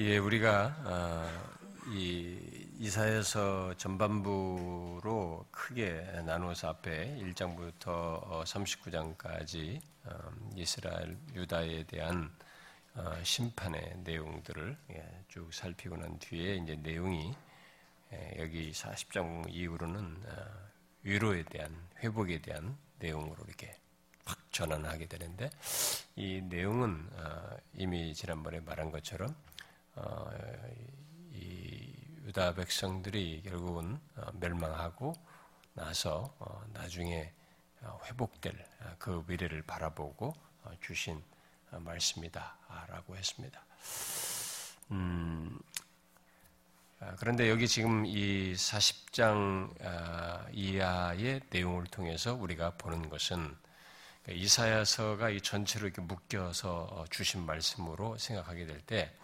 예, 우리가 어, 이 이사에서 전반부로 크게 나누어서 앞에 1장부터 39장까지 어, 이스라엘 유다에 대한 어, 심판의 내용들을 예, 쭉 살피고 난 뒤에 이제 내용이 예, 여기 40장 이후로는 위로에 대한 회복에 대한 내용으로 이렇게 확 전환하게 되는데 이 내용은 이미 지난번에 말한 것처럼 어, 이 유다 백성들이 결국은 어, 멸망하고 나서 어, 나중에 회복될 그 미래를 바라보고 주신 말씀이다라고 했습니다. 음, 아, 그런데 여기 지금 이 40장 이하의 내용을 통해서 우리가 보는 것은 그러니까 이사야서가 이 전체로 이렇게 묶여서 주신 말씀으로 생각하게 될 때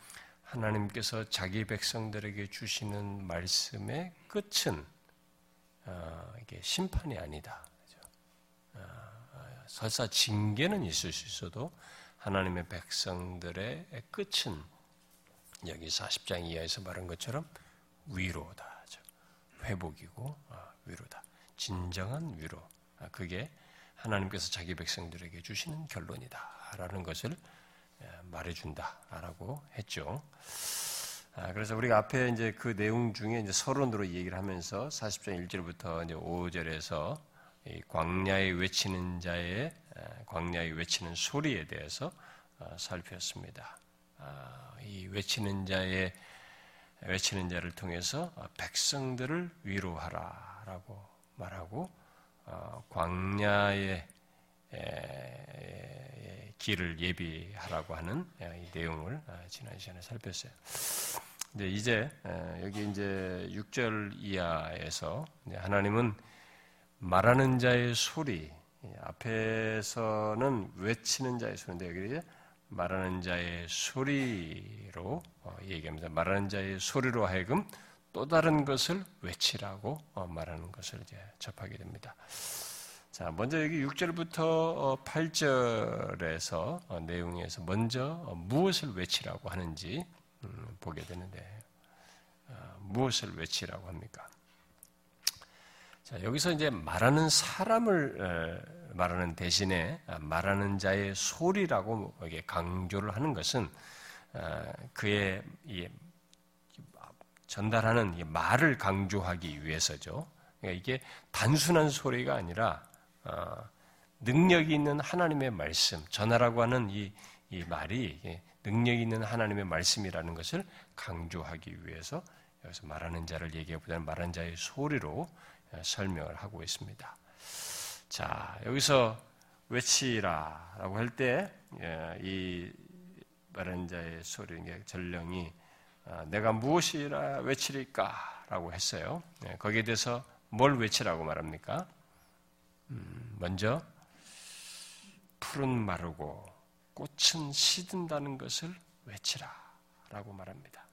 하나님께서 자기 백성들에게 주시는 말씀의 끝은 어, 이게 심판이 아니다. 어, 설사 징계는 있을 수 있어도 하나님의 백성들의 끝은 여기 40장 이하에서 말한 것처럼 위로다. 회복이고 어, 위로다. 진정한 위로. 아, 그게 하나님께서 자기 백성들에게 주시는 결론이다라는 것을 예, 말해준다라고 했죠. 아, 그래서 우리가 앞에 이제 그 내용 중에 이제 서론으로 얘기를 하면서 40장 1절부터 이제 5절에서 광야에 외치는 자의 광야에 외치는 소리에 대해서 어, 살폈습니다. 아, 이 외치는 자의 외치는 자를 통해서 백성들을 위로하라라고 말하고 어, 광야의 길을 예비하라고 하는 이 내용을 아, 지난 시간에 살폈어요. 이제 이제 여기 이제 6절 이하에서 하나님은 말하는 자의 소리 앞에서는 외치는 자의 소리인데 여기 말하는 자의 소리로 어, 얘기합니다. 말하는 자의 소리로 하여금 또 다른 것을 외치라고 어, 말하는 것을 이제 접하게 됩니다. 자, 먼저 여기 6절부터 8절에서 어, 어, 내용에서 먼저 어, 무엇을 외치라고 하는지 음, 보게 되는데 무엇을 외치라고 합니까? 자, 여기서 이제 말하는 사람을 말하는 대신에 아, 말하는 자의 소리라고 강조를 하는 것은 그의 전달하는 말을 강조하기 위해서죠. 그러니까 이게 단순한 소리가 아니라 어, 능력이 있는 하나님의 말씀, 전하라고 하는 이, 이 말이 능력 있는 하나님의 말씀이라는 것을 강조하기 위해서 여기서 말하는 자를 얘기하기보다는 말하는 자의 소리로 어, 설명을 하고 있습니다. 자, 여기서 외치라 라고 할 때이 예, 말하는 자의 소리, 전령이 어, 내가 무엇이라 외치리까 라고 했어요. 예, 거기에 대해서 뭘 외치라고 말합니까? 음, 먼저 푸른 마르고 꽃은 시든다는 것을 외치라라고 말합니다.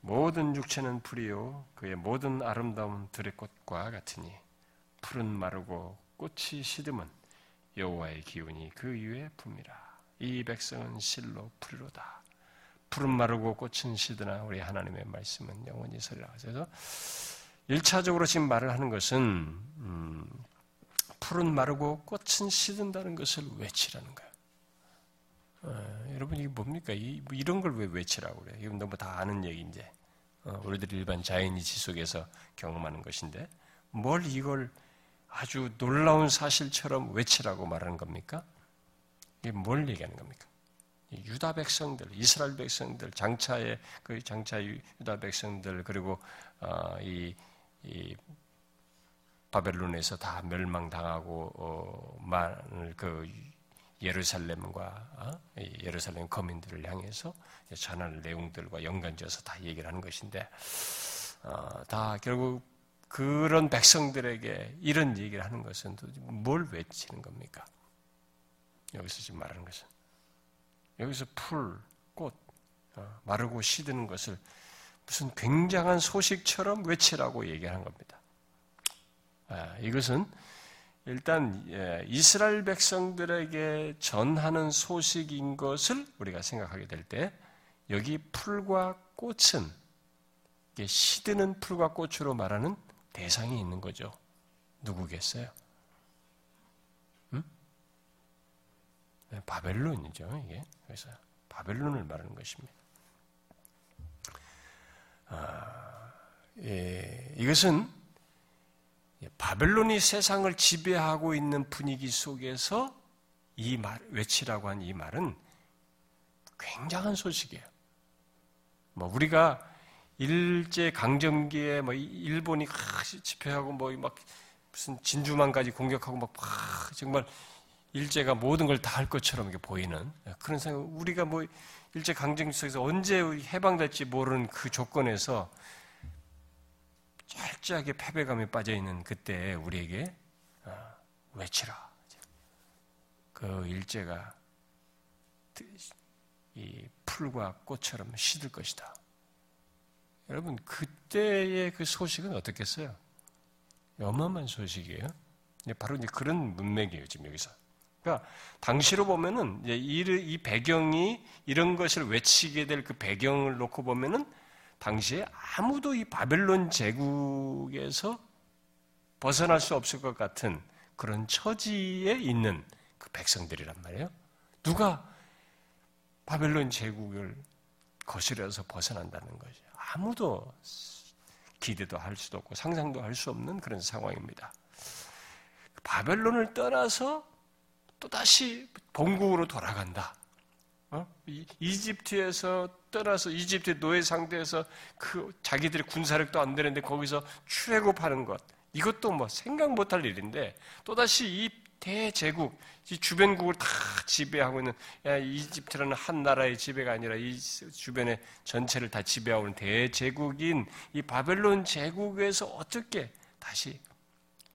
모든 육체는 풀이요 그의 모든 아름다운 들의 꽃과 같으니 푸른 마르고 꽃이 시듬은 여호와의 기운이 그 위에 붑니다. 이 백성은 실로 풀이로다. 푸른 마르고 꽃은 시드나 우리 하나님의 말씀은 영원히 서리라. 그래서 1차적으로 지금 말을 하는 것은 음, 풀은 마르고 꽃은 시든다는 것을 외치라는 거예요. 어, 여러분 이게 뭡니까? 이, 뭐 이런 걸 왜 외치라고 그래요? 이건 너무 다 아는 얘기인데 어, 우리들 일반 자연이지 속에서 경험하는 것인데 뭘 이걸 아주 놀라운 사실처럼 외치라고 말하는 겁니까? 이게 뭘 얘기하는 겁니까? 유다 백성들, 이스라엘 백성들, 장차의 그 장차 유다 백성들 그리고 어, 이 이 바벨론에서 다 멸망당하고 어, 만그 예루살렘과 어? 예루살렘 거민들을 향해서 전할 내용들과 연관지어서 다 얘기를 하는 것인데 어, 다 결국 그런 백성들에게 이런 얘기를 하는 것은 뭘 외치는 겁니까? 여기서 지금 말하는 것은 여기서 풀, 꽃, 어, 마르고 시드는 것을 무슨 굉장한 소식처럼 외치라고 얘기하는 겁니다. 아, 이것은 일단 예, 이스라엘 백성들에게 전하는 소식인 것을 우리가 생각하게 될 때 여기 풀과 꽃은 시드는 풀과 꽃으로 말하는 대상이 있는 거죠. 누구겠어요? 음? 네, 바벨론이죠, 이게. 그래서 바벨론을 말하는 것입니다. 아, 예, 이것은 바벨론이 세상을 지배하고 있는 분위기 속에서 이 말, 외치라고 한 이 말은 굉장한 소식이에요. 뭐, 우리가 일제 강점기에 뭐 일본이 집회하고 뭐 막 무슨 진주만까지 공격하고 막 정말 일제가 모든 걸 다 할 것처럼 보이는 그런 생각. 우리가 뭐 일제 강점기 속에서 언제 해방될지 모르는 그 조건에서 철저하게 패배감에 빠져 있는 그때 우리에게 어, 외치라. 그 일제가 이 풀과 꽃처럼 시들 것이다. 여러분 그때의 그 소식은 어떻겠어요? 어마어마한 소식이에요. 바로 이제 그런 문맥이에요 지금 여기서. 그러니까 당시로 보면은 이 배경이 이런 것을 외치게 될 그 배경을 놓고 보면은 당시에 아무도 이 바벨론 제국에서 벗어날 수 없을 것 같은 그런 처지에 있는 그 백성들이란 말이에요. 누가 바벨론 제국을 거스려서 벗어난다는 거죠. 아무도 기대도 할 수도 없고 상상도 할 수 없는 그런 상황입니다. 바벨론을 떠나서 또다시 본국으로 돌아간다. 어? 이집트에서 떠나서 이집트 노예 상대에서 그 자기들의 군사력도 안 되는데 거기서 출애굽하는 것 이것도 뭐 생각 못할 일인데 또다시 이 대제국 이 주변국을 다 지배하고 있는 이집트라는 한 나라의 지배가 아니라 이 주변의 전체를 다 지배하고 있는 대제국인 이 바벨론 제국에서 어떻게 다시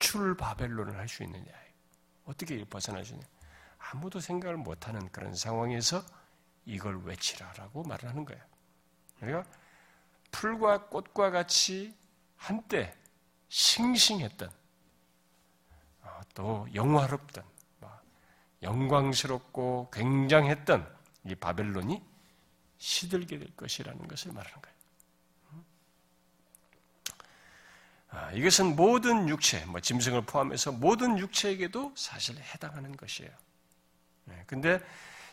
출 바벨론을 할 수 있느냐 어떻게 벗어날 수 있느냐 아무도 생각을 못하는 그런 상황에서 이걸 외치라라고 말을 하는 거예요. 그러니까 풀과 꽃과 같이 한때 싱싱했던 어, 또 영화롭던 뭐 영광스럽고 굉장했던 이 바벨론이 시들게 될 것이라는 것을 말하는 거예요. 아, 이것은 모든 육체, 뭐 짐승을 포함해서 모든 육체에게도 사실 해당하는 것이에요. 네, 근데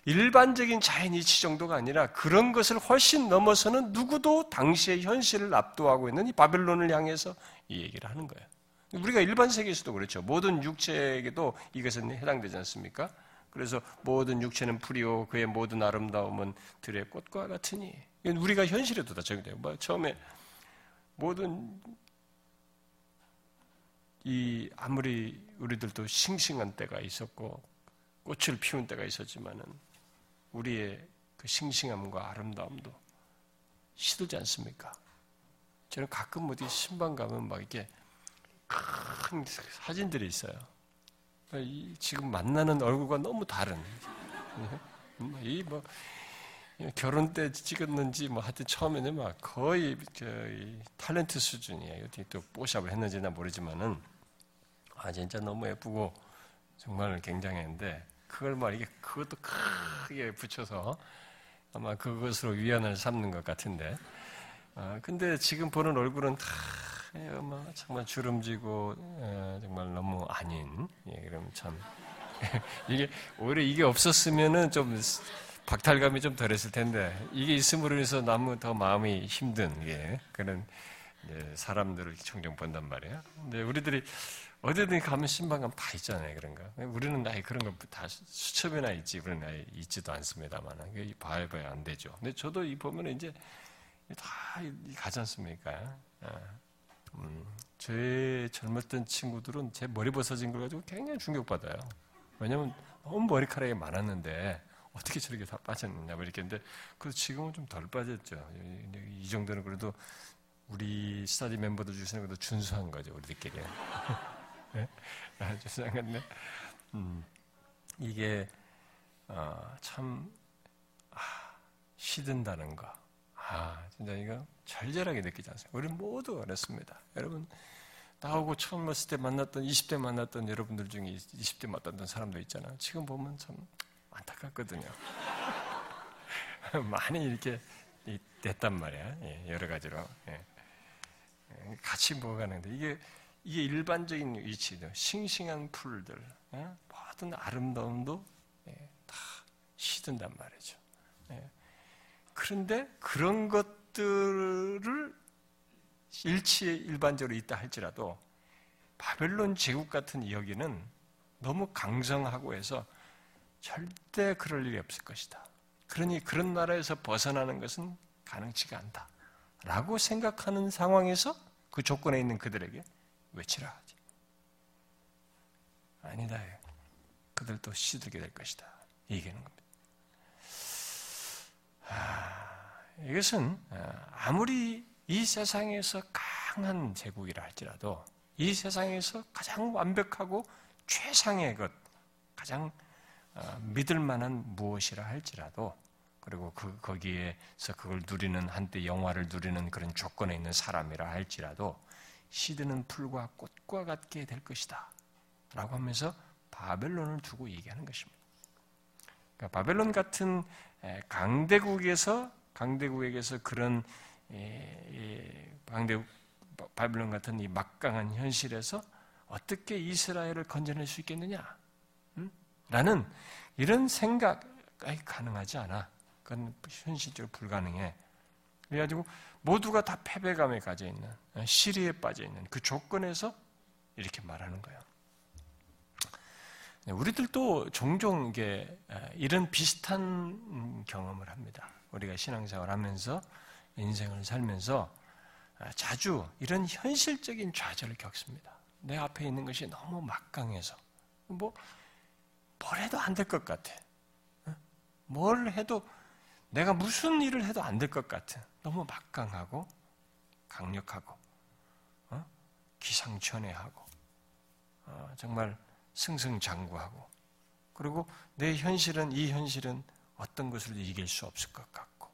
일반적인 자연 이치 정도가 아니라 그런 것을 훨씬 넘어서는 누구도 당시의 현실을 압도하고 있는 이 바벨론을 향해서 이 얘기를 하는 거예요. 우리가 일반 세계에서도 그렇죠. 모든 육체에게도 이것은 해당되지 않습니까? 그래서 모든 육체는 풀이요 그의 모든 아름다움은 들의 꽃과 같으니 우리가 현실에도 다 적용돼요. 뭐 처음에 모든 이 아무리 우리들도 싱싱한 때가 있었고 꽃을 피운 때가 있었지만은 우리의 그 싱싱함과 아름다움도 시들지 않습니까? 저는 가끔 어디 신방 가면 막 이렇게 큰 사진들이 있어요. 지금 만나는 얼굴과 너무 다른. 음, 이뭐 결혼 때 찍었는지 뭐 하여튼 처음에는 막 거의 저이 탤런트 수준이에요. 어떻게 또 뽀샵을 했는지는 모르지만은 아 진짜 너무 예쁘고 정말 굉장했는데 그걸 막 이게 그것도 크게 붙여서 아마 그것으로 위안을 삼는 것 같은데. 아, 근데 지금 보는 얼굴은 다 아마 정말 주름지고 에, 정말 너무 아닌. 예, 그럼 참 이게 오히려 이게 없었으면은 좀 박탈감이 좀 덜했을 텐데 이게 있음으로 인해서 너무 더 마음이 힘든 게 그런 사람들을 종종 본단 말이에요. 근데 우리들이 어디든 가면 신방 가면 다 있잖아요, 그런 거. 우리는 나이 그런 거 다 수첩이나 있지, 우리는 나이 있지도 않습니다만. 봐야 안 되죠. 근데 저도 이 보면 이제 다 가지 않습니까? 아, 음, 제 젊었던 친구들은 제 머리 벗어진 걸 가지고 굉장히 충격받아요. 왜냐면 너무 머리카락이 많았는데 어떻게 저렇게 다 빠졌느냐, 뭐 이렇게. 근데 그 지금은 좀 덜 빠졌죠. 이 정도는 그래도 우리 스타디 멤버들 중에서는 그래도 준수한 거죠, 우리들끼리. 네? 아주 생각네. 음, 이게 어, 참 아, 시든다는 거. 아, 진짜 이거 절절하게 느끼지 않습니까? 우리 모두 그렇습니다. 여러분 나하고 처음 봤을 때 만났던 20대 만났던 여러분들 중에 20대 만났던 사람도 있잖아요. 지금 보면 참 안타깝거든요. 많이 이렇게 됐단 말이야. 예, 여러 가지로. 예. 예, 같이 모아가는데 이게 이게 일반적인 위치죠. 싱싱한 풀들, 모든 아름다움도 다 시든단 말이죠. 그런데 그런 것들을 일치에 일반적으로 있다 할지라도 바벨론 제국 같은 여기는 너무 강성하고 해서 절대 그럴 일이 없을 것이다. 그러니 그런 나라에서 벗어나는 것은 가능치가 않다. 라고 생각하는 상황에서 그 조건에 있는 그들에게 외치라 하지. 아니다. 그들도 시들게 될 것이다. 얘기하는 겁니다. 아, 이것은 아, 아무리 이 세상에서 강한 제국이라 할지라도 이 세상에서 가장 완벽하고 최상의 것, 가장 어, 믿을 만한 무엇이라 할지라도 그리고 그 거기에서 그걸 누리는 한때 영화를 누리는 그런 조건에 있는 사람이라 할지라도 시드는 풀과 꽃과 같게 될 것이다. 라고 하면서 바벨론을 두고 얘기하는 것입니다. 그러니까 바벨론 같은 강대국에서 강대국에게서 그런 강대국 바벨론 같은 이 막강한 현실에서 어떻게 이스라엘을 건져낼 수 있겠느냐? 라는 이런 생각이 가능하지 않아. 그건 현실적으로 불가능해. 그래가지고 모두가 다 패배감에 가져 있는 시리에 빠져 있는 그 조건에서 이렇게 말하는 거예요. 네, 우리들도 종종 이게 이런 비슷한 경험을 합니다. 우리가 신앙생활 하면서 인생을 살면서 자주 이런 현실적인 좌절을 겪습니다. 내 앞에 있는 것이 너무 막강해서 뭐 뭘 해도 안 될 것 같아. 뭘 해도 내가 무슨 일을 해도 안 될 것 같은 너무 막강하고 강력하고 어? 기상천외하고 어, 정말 승승장구하고 그리고 내 현실은 이 현실은 어떤 것으로 이길 수 없을 것 같고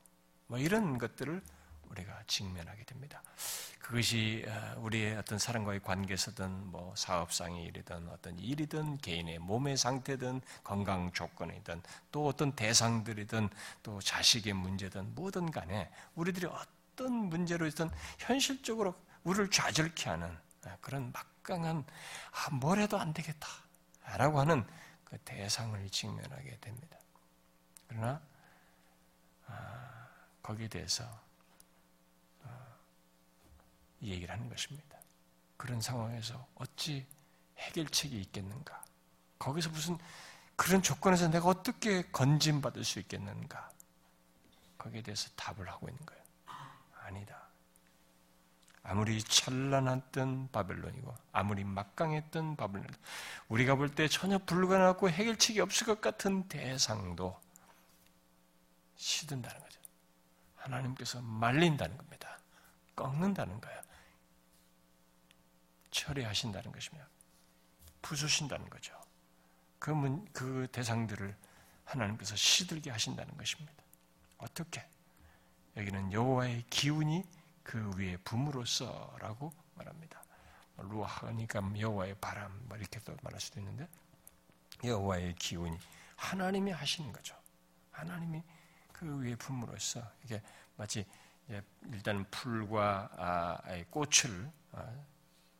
뭐 이런 것들을 우리가 직면하게 됩니다. 그것이 어, 우리의 어떤 사람과의 관계에서든 뭐 사업상의 일이든 어떤 일이든 개인의 몸의 상태든 건강 조건이든 또 어떤 대상들이든 또 자식의 문제든 뭐든 간에 우리들이 어떤 문제로든 현실적으로 우리를 좌절케 하는 어, 그런 막강한 아, 뭘 해도 안 되겠다라고 하는 그 대상을 직면하게 됩니다. 그러나 아, 거기에 대해서 이 얘기를 하는 것입니다. 그런 상황에서 어찌 해결책이 있겠는가? 거기서 무슨 그런 조건에서 내가 어떻게 건진받을 수 있겠는가? 거기에 대해서 답을 하고 있는 거예요. 아니다. 아무리 찬란했던 바벨론이고 아무리 막강했던 바벨론, 우리가 볼 때 전혀 불가능하고 해결책이 없을 것 같은 대상도 시든다는 거죠. 하나님께서 말린다는 겁니다. 꺾는다는 거예요. 처리하신다는 것입니다. 부수신다는 거죠. 그, 문, 그 대상들을 하나님께서 시들게 하신다는 것입니다. 어떻게? 여기는 여호와의 기운이 그 위에 붐으로써라고 말합니다. 루하니까 여호와의 바람 뭐 이렇게도 말할 수도 있는데 여호와의 기운이 하나님이 하시는 거죠. 하나님이 그 위에 붐으로써 이게 마치 일단 풀과 아, 꽃을 아,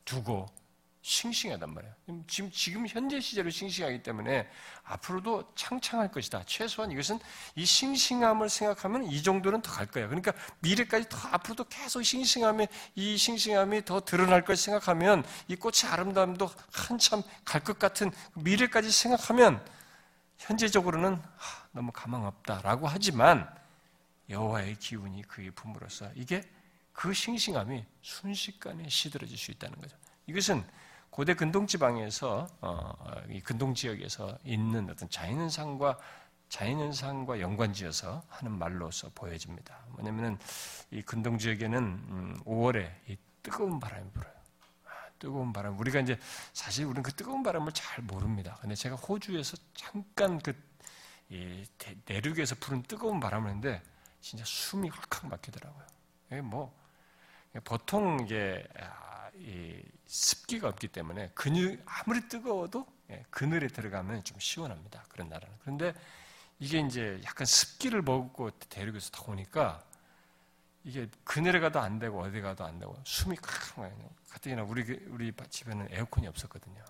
두고 싱싱하단 말이에요. 지금, 지금 현재 시제로 싱싱하기 때문에 앞으로도 창창할 것이다. 최소한 이것은 이 싱싱함을 생각하면 이 정도는 더 갈 거야. 그러니까 미래까지 더 앞으로도 계속 싱싱함에 이 싱싱함이 더 드러날 걸 생각하면 이 꽃의 아름다움도 한참 갈 것 같은 미래까지 생각하면 현재적으로는 하, 너무 가망 없다라고 하지만 여호와의 기운이 그의 품으로써 이게 그 싱싱함이 순식간에 시들어질 수 있다는 거죠. 이것은 고대 근동 지방에서 어, 이 근동 지역에서 있는 어떤 자연현상과 자연현상과 연관지어서 하는 말로서 보여집니다. 뭐냐면은 이 근동 지역에는 음, 5월에 이 뜨거운 바람이 불어요. 아, 뜨거운 바람. 우리가 이제 사실 우리는 그 뜨거운 바람을 잘 모릅니다. 근데 제가 호주에서 잠깐 그 내륙에서 부는 뜨거운 바람을 했는데 진짜 숨이 확확 막히더라고요. 뭐 보통 이게 아, 습기가 없기 때문에 그늘 아무리 뜨거워도 예, 그늘에 들어가면 좀 시원합니다. 그런 나라는. 그런데 이게 이제 약간 습기를 먹고 대륙에서 다 오니까 이게 그늘에 가도 안 되고 어디 가도 안 되고 숨이 칵 막혀요. 가뜩이나 우리 우리 집에는 에어컨이 없었거든요.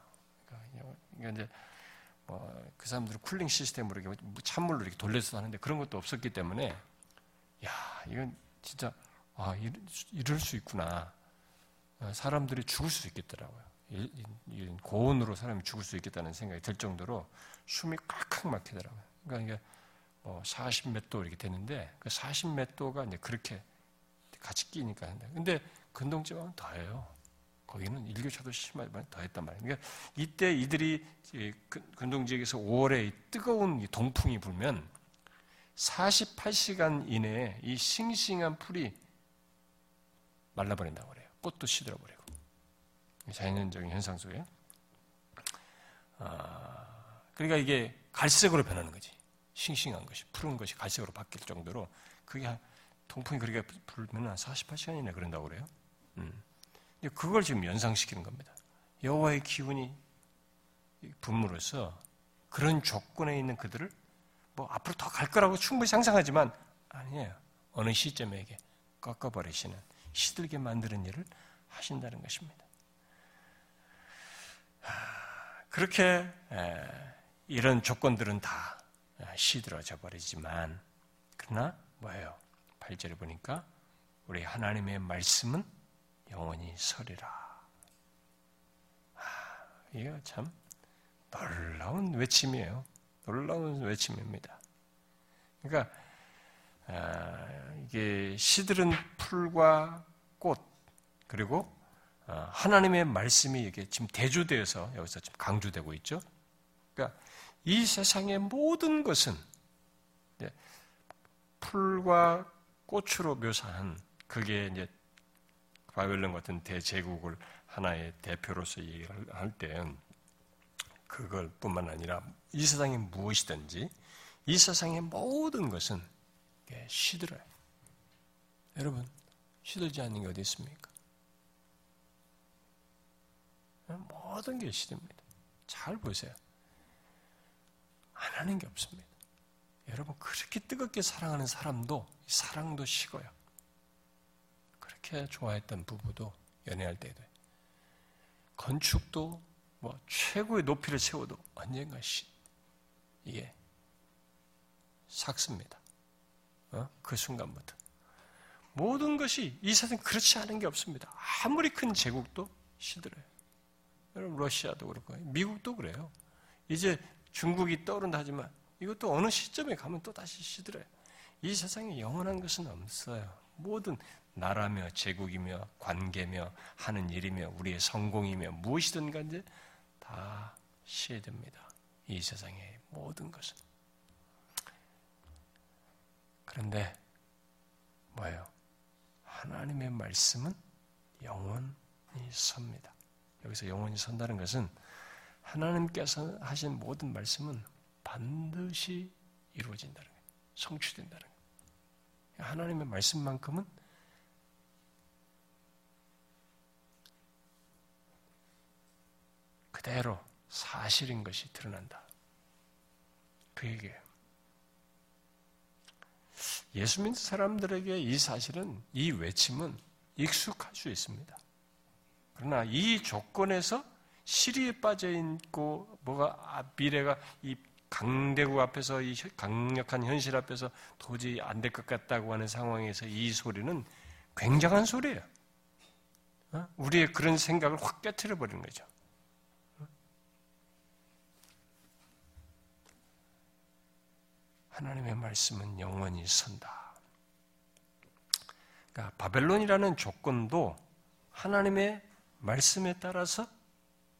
그러니까 이제 뭐 그 사람들은 쿨링 시스템으로 이렇게 찬물로 이렇게 돌려서 하는데 그런 것도 없었기 때문에 야 이건 진짜 아 이럴 수 있구나. 어, 사람들이 죽을 수 있겠더라고요. 고온으로 사람이 죽을 수 있겠다는 생각이 들 정도로 숨이 꽉꽉 막히더라고요. 그러니까 이게 뭐 40몇 도 이렇게 되는데 그 40몇 도가 이제 그렇게 같이 끼니까 근데 근동지방은 더해요. 거기는 일교차도 심하지만 더했단 말이에요. 그러니까 이때 이들이 근동 지역에서 5월에 뜨거운 동풍이 불면 48시간 이내에 이 싱싱한 풀이 말라버린다고 그래요. 꽃도 시들어버리고. 자연적인 현상 속에. 아, 그러니까 이게 갈색으로 변하는 거지. 싱싱한 것이, 푸른 것이 갈색으로 바뀔 정도로 그게 통풍이 그렇게 불면 한 48시간 이내 그런다고 그래요. 음. 그걸 지금 연상시키는 겁니다. 여호와의 기운이 분무로서 그런 조건에 있는 그들을 뭐 앞으로 더 갈 거라고 충분히 상상하지만 아니에요. 어느 시점에게 꺾어버리시는 시들게 만드는 일을 하신다는 것입니다. 그렇게 이런 조건들은 다 시들어져 버리지만 그러나 뭐예요? 8절에 보니까 우리 하나님의 말씀은 영원히 서리라. 아, 이거 참 놀라운 외침이에요. 놀라운 외침입니다. 그러니까 아, 이게 시들은 풀과 꽃 그리고 아, 하나님의 말씀이 이게 지금 대조되어서 여기서 지금 강조되고 있죠. 그러니까 이 세상의 모든 것은 풀과 꽃으로 묘사한 그게 이제 바벨론 같은 대제국을 하나의 대표로서 얘기를 할 때 그걸 뿐만 아니라 이 세상에 무엇이든지 이 세상의 모든 것은 시들어요. 여러분, 시들지 않는 게 어디 있습니까? 모든 게 시듭니다. 잘 보세요. 안 하는 게 없습니다. 여러분, 그렇게 뜨겁게 사랑하는 사람도, 사랑도 식어요. 그렇게 좋아했던 부부도 연애할 때도 건축도 뭐 최고의 높이를 세워도 언젠가 시, 이게 삭습니다. 어? 그 순간부터. 모든 것이 이 세상 그렇지 않은 게 없습니다. 아무리 큰 제국도 시들어요. 여러분 러시아도 그렇고 미국도 그래요. 이제 중국이 떠오른다 하지만 이것도 어느 시점에 가면 또 다시 시들어요. 이 세상에 영원한 것은 없어요. 모든 나라며 제국이며 관계며 하는 일이며 우리의 성공이며 무엇이든 간에 다 시해됩니다. 이 세상의 모든 것은. 그런데 뭐예요? 하나님의 말씀은 영원히 섭니다. 여기서 영원히 선다는 것은 하나님께서 하신 모든 말씀은 반드시 이루어진다는 거예요. 성취된다는 거예요. 하나님의 말씀만큼은 그대로 사실인 것이 드러난다. 그 얘기예요. 예수 믿는 사람들에게 이 사실은, 이 외침은 익숙할 수 있습니다. 그러나 이 조건에서 시리에 빠져 있고, 뭐가, 미래가 이 강대국 앞에서, 이 강력한 현실 앞에서 도저히 안 될 것 같다고 하는 상황에서 이 소리는 굉장한 소리예요. 어? 우리의 그런 생각을 확 깨뜨려 버리는 거죠. 하나님의 말씀은 영원히 선다. 그러니까 바벨론이라는 조건도 하나님의 말씀에 따라서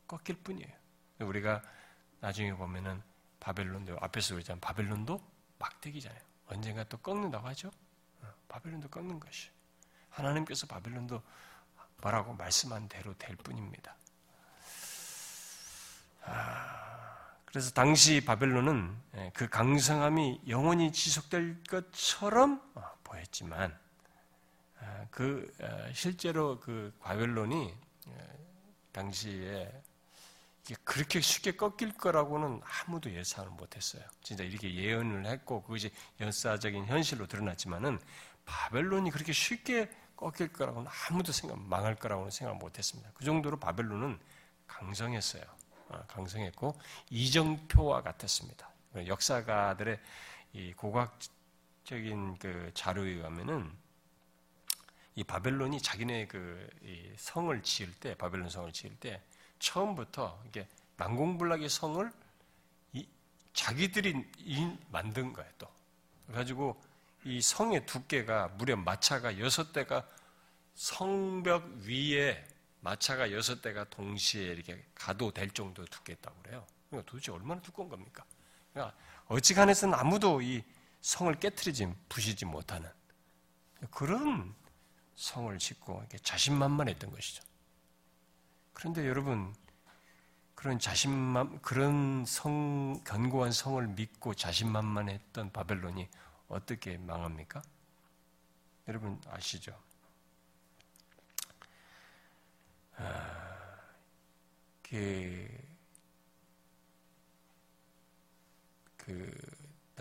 꺾일 뿐이에요. 우리가 나중에 보면은 바벨론도 앞에서 그랬잖아요. 바벨론도 막대기잖아요. 언젠가 또 꺾는다고 하죠. 어, 바벨론도 꺾는 것이. 하나님께서 바벨론도 뭐라고 말씀한 대로 될 뿐입니다. 아, 그래서 당시 바벨론은 예, 그 강성함이 영원히 지속될 것처럼 어, 보였지만 아, 그 어, 실제로 그 바벨론이 당시에 그렇게 쉽게 꺾일 거라고는 아무도 예상을 못했어요. 진짜 이렇게 예언을 했고 그것이 역사적인 현실로 드러났지만은 바벨론이 그렇게 쉽게 꺾일 거라고는 아무도 생각 망할 거라고는 생각 못했습니다. 그 정도로 바벨론은 강성했어요. 어, 강성했고 이정표와 같았습니다. 역사가들의 이 고각적인 그 자료에 의하면은 이 바벨론이 자기네 그 성을 지을 때 바벨론 성을 지을 때 처음부터 이게 난공불락의 성을 자기들이 만든 거예요, 또. 그래가지고 이 성의 두께가 무려 마차가 여섯 대가 성벽 위에 마차가 여섯 대가 동시에 이렇게 가도 될 정도 두께였다고 그래요. 그러니까 도대체 얼마나 두꺼운 겁니까? 그러니까 어지간해서는 아무도 이 성을 깨뜨리지, 부시지 못하는 그런 성을 짓고 이렇게 자신만만했던 것이죠. 그런데 여러분, 그런 자신만, 그런 성, 견고한 성을 믿고 자신만만했던 바벨론이 어떻게 망합니까? 여러분 아시죠?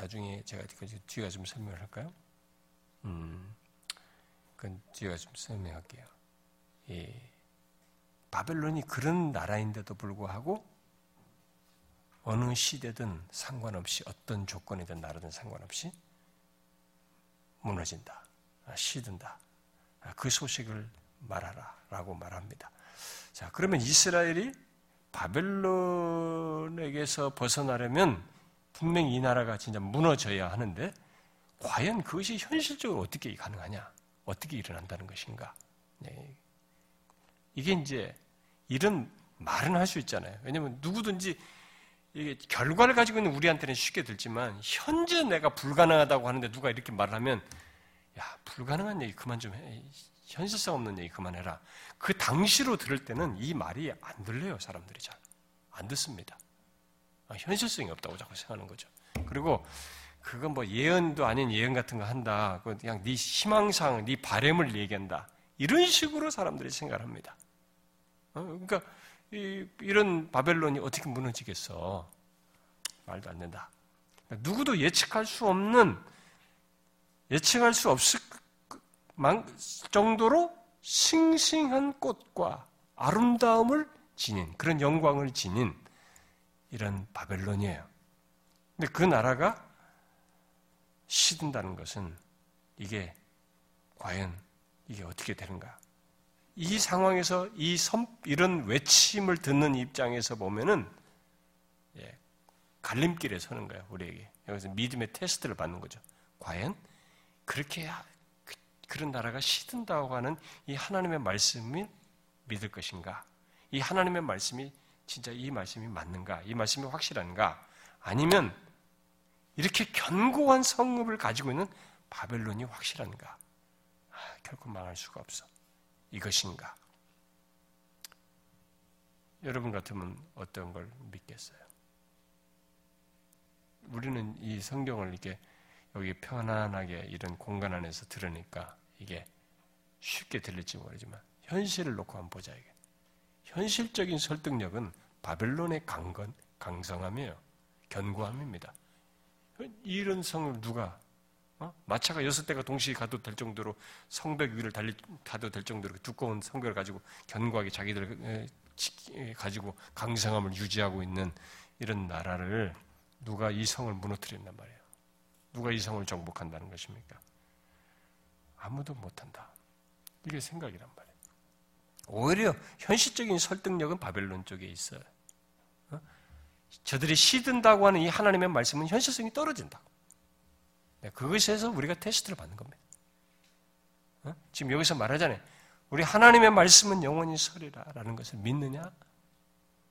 나중에 제가 그 뒤가 좀 설명을 할까요? 음, 그건 뒤가 좀 설명할게요. 예. 바벨론이 그런 나라인데도 불구하고 어느 시대든 상관없이 어떤 조건이든 나라든 상관없이 무너진다. 아, 시든다. 아, 그 소식을 말하라. 라고 말합니다. 자, 그러면 이스라엘이 바벨론에게서 벗어나려면 분명히 이 나라가 진짜 무너져야 하는데 과연 그것이 현실적으로 어떻게 가능하냐? 어떻게 일어난다는 것인가? 네. 이게 이제 이런 말은 할 수 있잖아요. 왜냐하면 누구든지 이게 결과를 가지고 있는 우리한테는 쉽게 들지만 현재 내가 불가능하다고 하는데 누가 이렇게 말하면 야 불가능한 얘기 그만 좀 해. 현실성 없는 얘기 그만해라. 그 당시로 들을 때는 이 말이 안 들려요 사람들이 잘 안 듣습니다. 아, 현실성이 없다고 자꾸 생각하는 거죠. 그리고 그건 뭐 예언도 아닌 예언 같은 거 한다. 그냥 네 희망상, 네 바램을 얘기한다. 이런 식으로 사람들이 생각을 합니다. 어? 그러니까 이, 런 바벨론이 어떻게 무너지겠어? 말도 안 된다. 누구도 예측할 수 없는 예측할 수 없을 정도로 싱싱한 꽃과 아름다움을 지닌 그런 영광을 지닌 이런 바벨론이에요. 근데 그 나라가 시든다는 것은 이게 과연 이게 어떻게 되는가? 이 상황에서 이 선, 이런 외침을 듣는 입장에서 보면은 예, 갈림길에 서는 거예요 우리에게 여기서 믿음의 테스트를 받는 거죠. 과연 그렇게 그, 런 나라가 시든다고 하는 이 하나님의 말씀을 믿을 것인가? 이 하나님의 말씀이 진짜 이 말씀이 맞는가? 이 말씀이 확실한가? 아니면 이렇게 견고한 성읍을 가지고 있는 바벨론이 확실한가? 아, 결코 망할 수가 없어. 이것인가? 여러분 같으면 어떤 걸 믿겠어요? 우리는 이 성경을 이렇게 여기 편안하게 이런 공간 안에서 들으니까 이게 쉽게 들릴지 모르지만 현실을 놓고 한번 보자 이게. 현실적인 설득력은 바벨론의 강건, 강성함이에요. 견고함입니다. 이런 성을 누가 어? 마차가 여섯 대가 동시에 가도 될 정도로 성벽 위를 달리 가도 될 정도로 그 두꺼운 성벽을 가지고 견고하게 자기들 가지고 강성함을 유지하고 있는 이런 나라를 누가 이 성을 무너뜨린단 말이에요. 누가 이 성을 정복한다는 것입니까? 아무도 못한다. 이게 생각이란 말이에요. 오히려 현실적인 설득력은 바벨론 쪽에 있어요. 어? 저들이 시든다고 하는 이 하나님의 말씀은 현실성이 떨어진다. 네, 그것에서 우리가 테스트를 받는 겁니다. 어? 지금 여기서 말하잖아요. 우리 하나님의 말씀은 영원히 설이라라는 것을 믿느냐?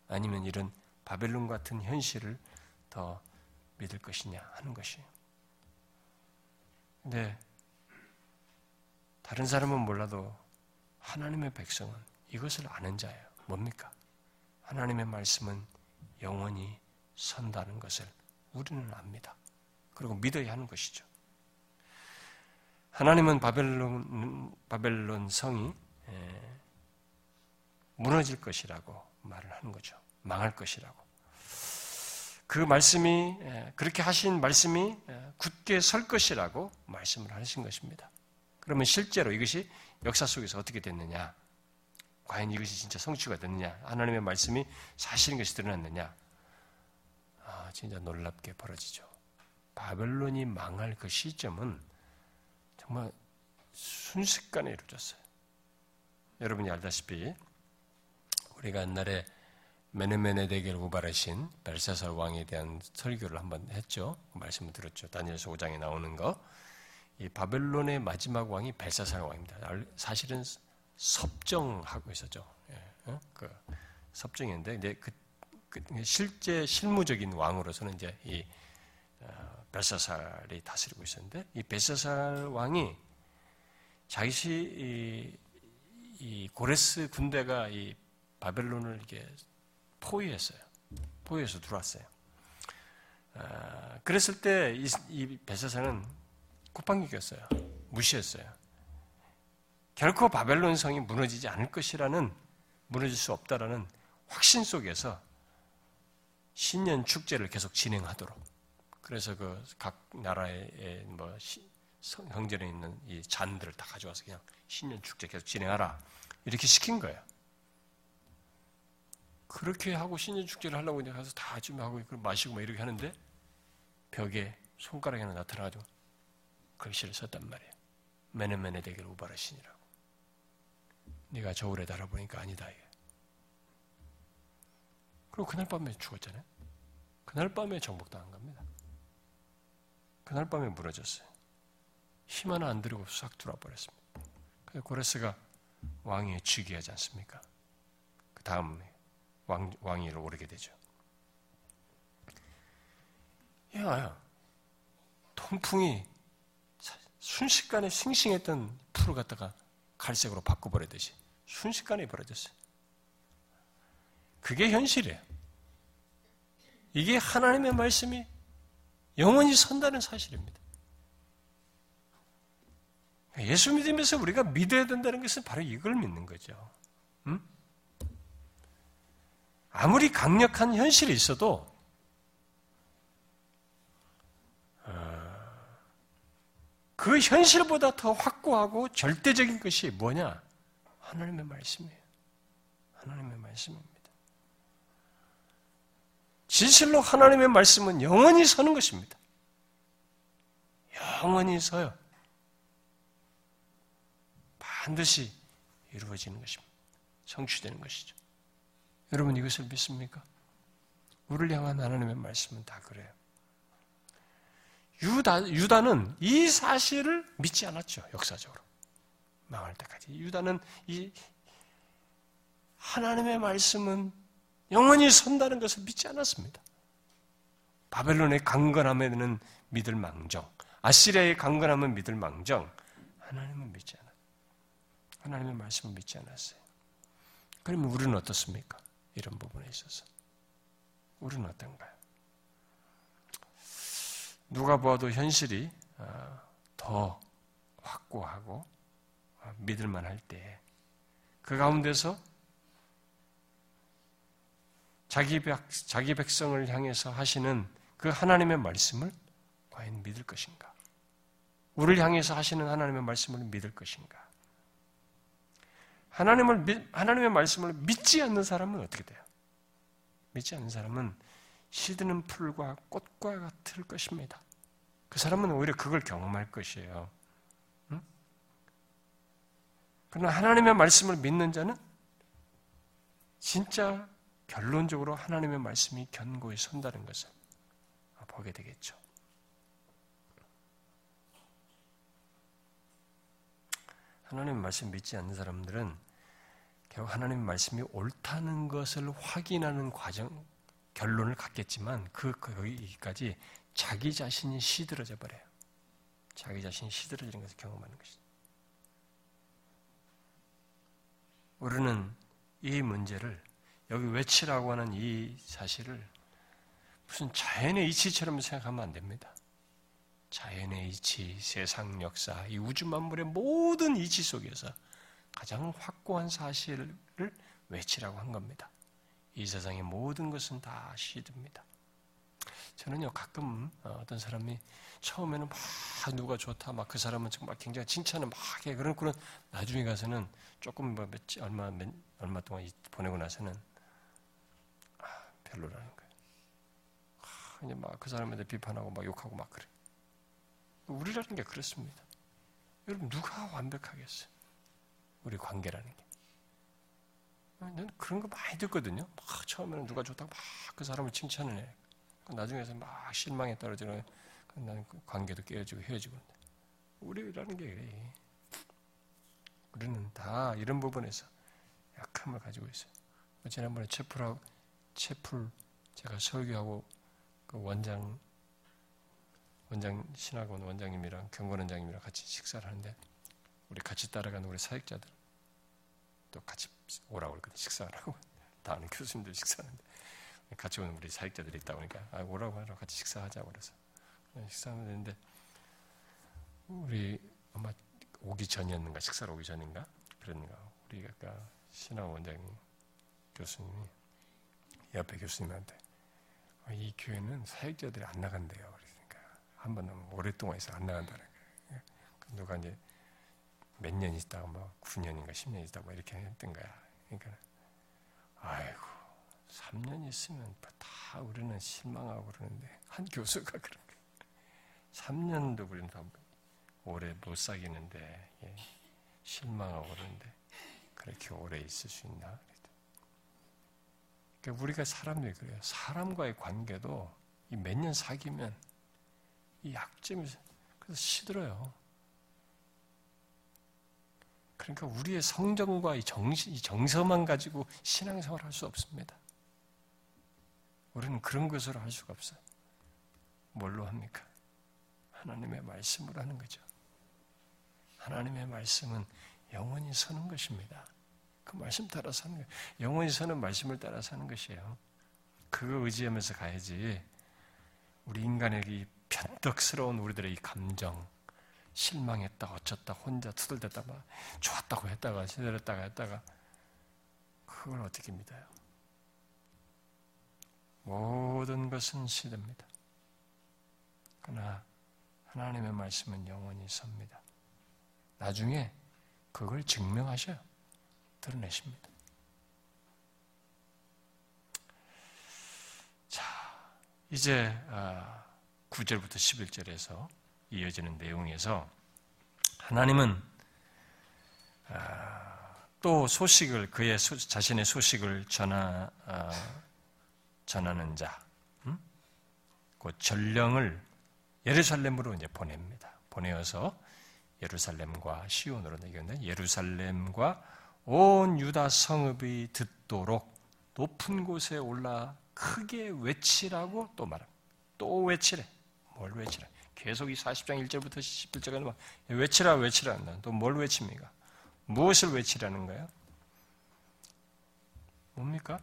아니면 이런 바벨론 같은 현실을 더 믿을 것이냐 하는 것이에요. 근데 다른 사람은 몰라도 하나님의 백성은 이것을 아는 자예요. 뭡니까? 하나님의 말씀은 영원히 선다는 것을 우리는 압니다. 그리고 믿어야 하는 것이죠. 하나님은 바벨론, 바벨론 성이 무너질 것이라고 말을 하는 거죠. 망할 것이라고. 그 말씀이 예, 그렇게 하신 말씀이 예, 굳게 설 것이라고 말씀을 하신 것입니다. 그러면 실제로 이것이 역사 속에서 어떻게 됐느냐? 과연 이것이 진짜 성취가 됐느냐? 하나님의 말씀이 사실인 것이 드러났느냐? 아, 진짜 놀랍게 벌어지죠. 바벨론이 망할 그 시점은 정말 순식간에 이루어졌어요. 여러분이 알다시피 우리가 옛날에 메네메네데겔 우바르신 벨사살 왕에 대한 설교를 한번 했죠. 그 말씀을 들었죠. 다니엘서 5장에 나오는 거. 이 바벨론의 마지막 왕이 벨사살 왕입니다. 사실은 섭정하고 있었죠. 예, 어? 그 섭정인데 이제 그, 그, 실제 실무적인 왕으로서는 이제 이 어, 벨사살이 다스리고 있었는데 이 벨사살 왕이 자기시 이, 이 고레스 군대가 이 바벨론을 이렇게 포위했어요. 포위해서 들어왔어요. 아, 그랬을 때 이, 이 벨사살은 쿠팡기 꼈어요. 무시했어요. 결코 바벨론 성이 무너지지 않을 것이라는 무너질 수 없다라는 확신 속에서 신년 축제를 계속 진행하도록 그래서 그 각 나라의 뭐 형제에 있는 이 잔들을 다 가져와서 그냥 신년 축제 계속 진행하라 이렇게 시킨 거예요. 그렇게 하고 신년 축제를 하려고 이제 가서 다 준비하고 마시고 막 이렇게 하는데 벽에 손가락이 하나 나타나가지고 글씨를 썼단 말이에요. 메네메네 대결 우바라 신이라고. 네가 저울에 달아보니까 아니다 이게. 그리고 그날 밤에 죽었잖아요. 그날 밤에 정복당한 겁니다. 그날 밤에 무너졌어요. 힘 하나 안 들이고 싹 들어버렸습니다. 그래서 고레스가 왕위에 즉위하지 않습니까? 그 다음에 왕, 왕위를 오르게 되죠. 야, 통풍이 순식간에 싱싱했던 풀을 갖다가 갈색으로 바꿔버리듯이 순식간에 벌어졌어요. 그게 현실이에요. 이게 하나님의 말씀이 영원히 선다는 사실입니다. 예수 믿으면서 우리가 믿어야 된다는 것은 바로 이걸 믿는 거죠. 음? 아무리 강력한 현실이 있어도 그 현실보다 더 확고하고 절대적인 것이 뭐냐? 하나님의 말씀이에요. 하나님의 말씀입니다. 진실로 하나님의 말씀은 영원히 서는 것입니다. 영원히 서요. 반드시 이루어지는 것입니다. 성취되는 것이죠. 여러분 이것을 믿습니까? 우리를 향한 하나님의 말씀은 다 그래요. 유다, 유다는 이 사실을 믿지 않았죠, 역사적으로. 망할 때까지. 유다는 이 하나님의 말씀은 영원히 선다는 것을 믿지 않았습니다. 바벨론의 강건함에는 믿을 망정, 아시리아의 강건함은 믿을 망정, 하나님은 믿지 않았어요. 하나님의 말씀을 믿지 않았어요. 그러면 우리는 어떻습니까? 이런 부분에 있어서. 우리는 어떤가요? 누가 보아도 현실이 어, 더 확고하고 어, 믿을만 할 때, 그 가운데서 자기, 백, 자기 백성을 향해서 하시는 그 하나님의 말씀을 과연 믿을 것인가? 우리를 향해서 하시는 하나님의 말씀을 믿을 것인가? 하나님을, 하나님의 말씀을 믿지 않는 사람은 어떻게 돼요? 믿지 않는 사람은 시드는 풀과 꽃과 같을 것입니다. 그 사람은 오히려 그걸 경험할 것이에요. 응? 그러나 하나님의 말씀을 믿는 자는 진짜 결론적으로 하나님의 말씀이 견고히 선다는 것을 보게 되겠죠. 하나님의 말씀 믿지 않는 사람들은 결국 하나님의 말씀이 옳다는 것을 확인하는 과정, 결론을 갖겠지만 그, 거기까지 자기 자신이 시들어져 버려요. 자기 자신이 시들어지는 것을 경험하는 것이죠. 우리는 이 문제를 여기 외치라고 하는 이 사실을 무슨 자연의 이치처럼 생각하면 안 됩니다. 자연의 이치, 세상 역사, 이 우주 만물의 모든 이치 속에서 가장 확고한 사실을 외치라고 한 겁니다. 이 세상의 모든 것은 다 시듭니다. 저는요 가끔 어, 어떤 사람이 처음에는 막 누가 좋다 막 그 사람은 정말 굉장히 칭찬을 막 해. 그런 그런 나중에 가서는 조금 뭐 몇, 얼마 몇, 얼마 동안 보내고 나서는 아, 별로라는 거예요. 아, 이제 막 그 사람한테 비판하고 막 욕하고 막 그래. 우리라는 게 그렇습니다. 여러분 누가 완벽하겠어요? 우리 관계라는 게. 난 그런 거 많이 듣거든요. 막 처음에는 누가 좋다고 막 그 사람을 칭찬을 해. 나중에서 막 실망에 떨어지는 그 관계도 깨어지고 헤어지고 우리라는 게 그래. 우리는 다 이런 부분에서 약함을 가지고 있어요. 지난번에 채플하고 채플 제가 설교하고 그 원장 원장 신학원 원장님이랑 경건 원장님이랑 같이 식사를 하는데 우리 같이 따라가는 우리 사역자들 또 같이 오라고 그러거든요. 식사하라고. 다른 교수님들 식사하는데 같이 오는 우리 사역자들이 있다 보니까 아, 오라고 하라 같이 식사하자고 그래서 식사하면 되는데 우리 아마 오기 전이었는가 식사를 오기 전인가 그랬는가 우리 아까 신학 원장 교수님이 옆에 교수님한테 아, 이 교회는 사역자들이 안 나간대요. 그러니까 한번 오랫동안 있어 안 나간다는 거예요. 그 누가 이제 몇 년 있다가 뭐 9년인가 10년 있다가 뭐 이렇게 했던 거야. 그러니까 아이고 3년 있으면 다 우리는 실망하고 그러는데 한 교수가 그런 거예요. 3년도 우리는 다 오래 못 사귀는데 예, 실망하고 그러는데 그렇게 오래 있을 수 있나? 그러니까 우리가 사람들이 그래요. 사람과의 관계도 몇 년 사귀면 이 약점이 그래서 시들어요. 그러니까 우리의 성정과 이 정신, 이 정서만 가지고 신앙생활 할 수 없습니다. 우리는 그런 것으로 할 수가 없어요. 뭘로 합니까? 하나님의 말씀으로 하는 거죠. 하나님의 말씀은 영원히 서는 것입니다. 그 말씀 따라 사는 거예요. 영원히 서는 말씀을 따라 사는 것이에요. 그거 의지하면서 가야지. 우리 인간의 이 변덕스러운 우리들의 이 감정, 실망했다, 어쩌다, 혼자 투덜댔다, 막 좋았다고 했다가, 시들었다가 했다가, 그걸 어떻게 믿어요? 모든 것은 시듭니다. 그러나 하나님의 말씀은 영원히 섭니다. 나중에 그걸 증명하셔요. 드러내십니다. 자, 이제 9절부터 아, 11절에서 이어지는 내용에서 하나님은 아, 또 소식을 그의 자신의 소식을 전하 아, 전하는 자, 음? 그 전령을 예루살렘으로 이제 보냅니다. 보내어서 예루살렘과 시온으로 내겼는데 예루살렘과 온 유다 성읍이 듣도록 높은 곳에 올라 크게 외치라고 또 말합니다. 또 외치래. 뭘 외치래? 계속 이 40장 1절부터 11절까지 외치라 외치라 또 뭘 외칩니까? 무엇을 외치라는 거예요? 뭡니까?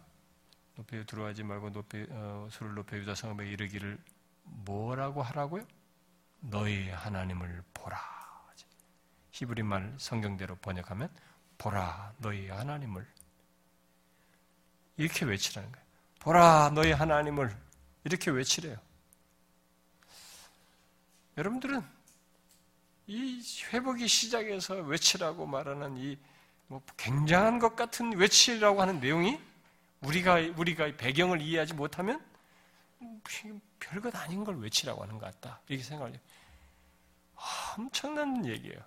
높이 들어가지 말고 높이 어, 소를 높여 유다 성읍에 이르기를 뭐라고 하라고요? 너희 하나님을 보라. 히브리 말 성경대로 번역하면 보라 너희 하나님을 이렇게 외치라는 거예요. 보라 너희 하나님을 이렇게 외치래요. 여러분들은 이 회복이 시작해서 외치라고 말하는 이 뭐 굉장한 것 같은 외치라고 하는 내용이 우리가 우리가 배경을 이해하지 못하면 별것 아닌 걸 외치라고 하는 것 같다 이렇게 생각을 해요. 엄청난 얘기예요.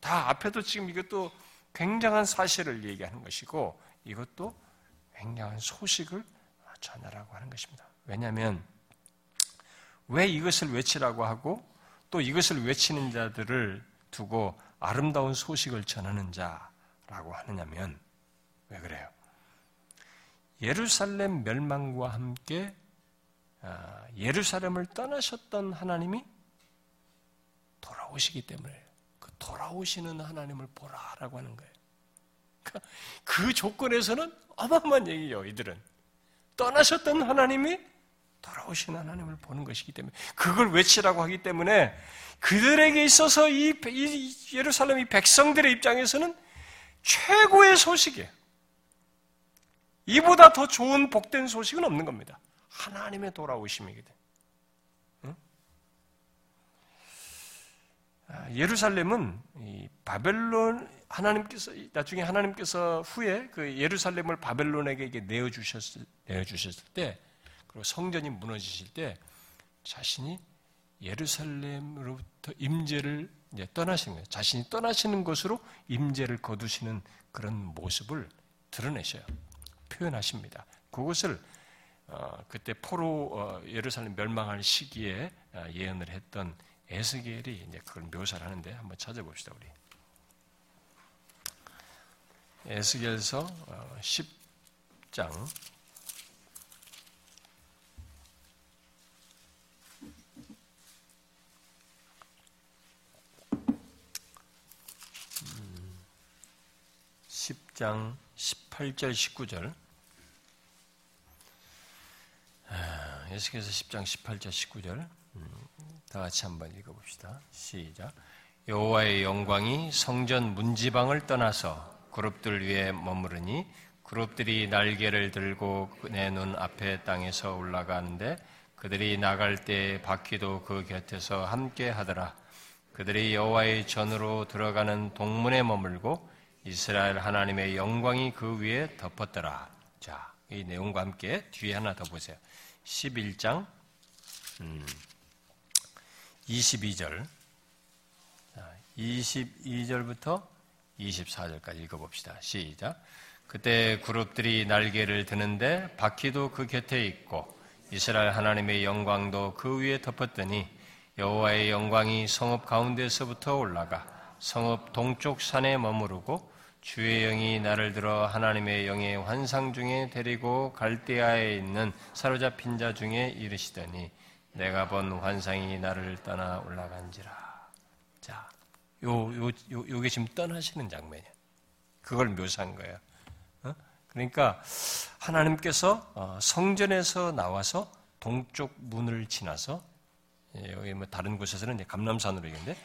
다 앞에도 지금 이것도 굉장한 사실을 얘기하는 것이고 이것도 굉장한 소식을 전하라고 하는 것입니다. 왜냐하면 왜 이것을 외치라고 하고 또 이것을 외치는 자들을 두고 아름다운 소식을 전하는 자라고 하느냐면 왜 그래요? 예루살렘 멸망과 함께 아, 예루살렘을 떠나셨던 하나님이 돌아오시기 때문에 돌아오시는 하나님을 보라라고 하는 거예요. 그러니까 그 조건에서는 어마어마한 얘기예요, 이들은. 떠나셨던 하나님이 돌아오신 하나님을 보는 것이기 때문에 그걸 외치라고 하기 때문에 그들에게 있어서 이, 이 예루살렘 이 백성들의 입장에서는 최고의 소식이에요. 이보다 더 좋은 복된 소식은 없는 겁니다. 하나님의 돌아오심이거든. 응? 아, 예루살렘은 바벨론 하나님께서 나중에 하나님께서 후에 그 예루살렘을 바벨론에게 내어 주셨을 내어 주셨을 때 그리고 성전이 무너지실 때 자신이 예루살렘으로부터 임재를 이제 떠나시는 거예요. 자신이 떠나시는 것으로 임재를 거두시는 그런 모습을 드러내셔요. 표현하십니다. 그것을 어, 그때 포로 어, 예루살렘 멸망할 시기에 어, 예언을 했던 에스겔이 이제 그걸 묘사를 하는데 한번 찾아봅시다 우리. 에스겔서 10장 음, 10장 18절 19절 에스겔서 10장 18절 19절 다 같이 한번 읽어봅시다. 시작. 여호와의 영광이 성전 문지방을 떠나서 그룹들 위에 머무르니 그룹들이 날개를 들고 내 눈 앞에 땅에서 올라가는데 그들이 나갈 때 바퀴도 그 곁에서 함께 하더라. 그들이 여호와의 전으로 들어가는 동문에 머물고 이스라엘 하나님의 영광이 그 위에 덮었더라. 자, 이 내용과 함께 뒤에 하나 더 보세요. 11장 음, 22절 22절부터 24절까지 읽어봅시다. 시작. 그때 그룹들이 날개를 드는데 바퀴도 그 곁에 있고 이스라엘 하나님의 영광도 그 위에 덮었더니 여호와의 영광이 성읍 가운데서부터 올라가 성읍 동쪽 산에 머무르고 주의 영이 나를 들어 하나님의 영의 환상 중에 데리고 갈대아에 있는 사로잡힌 자 중에 이르시더니 내가 본 환상이 나를 떠나 올라간지라. 자, 요, 요, 요, 요게 지금 떠나시는 장면이야. 그걸 묘사한 거예요. 어? 그러니까 하나님께서 어, 성전에서 나와서 동쪽 문을 지나서 예, 여기 뭐 다른 곳에서는 이제 감남산으로 얘기는데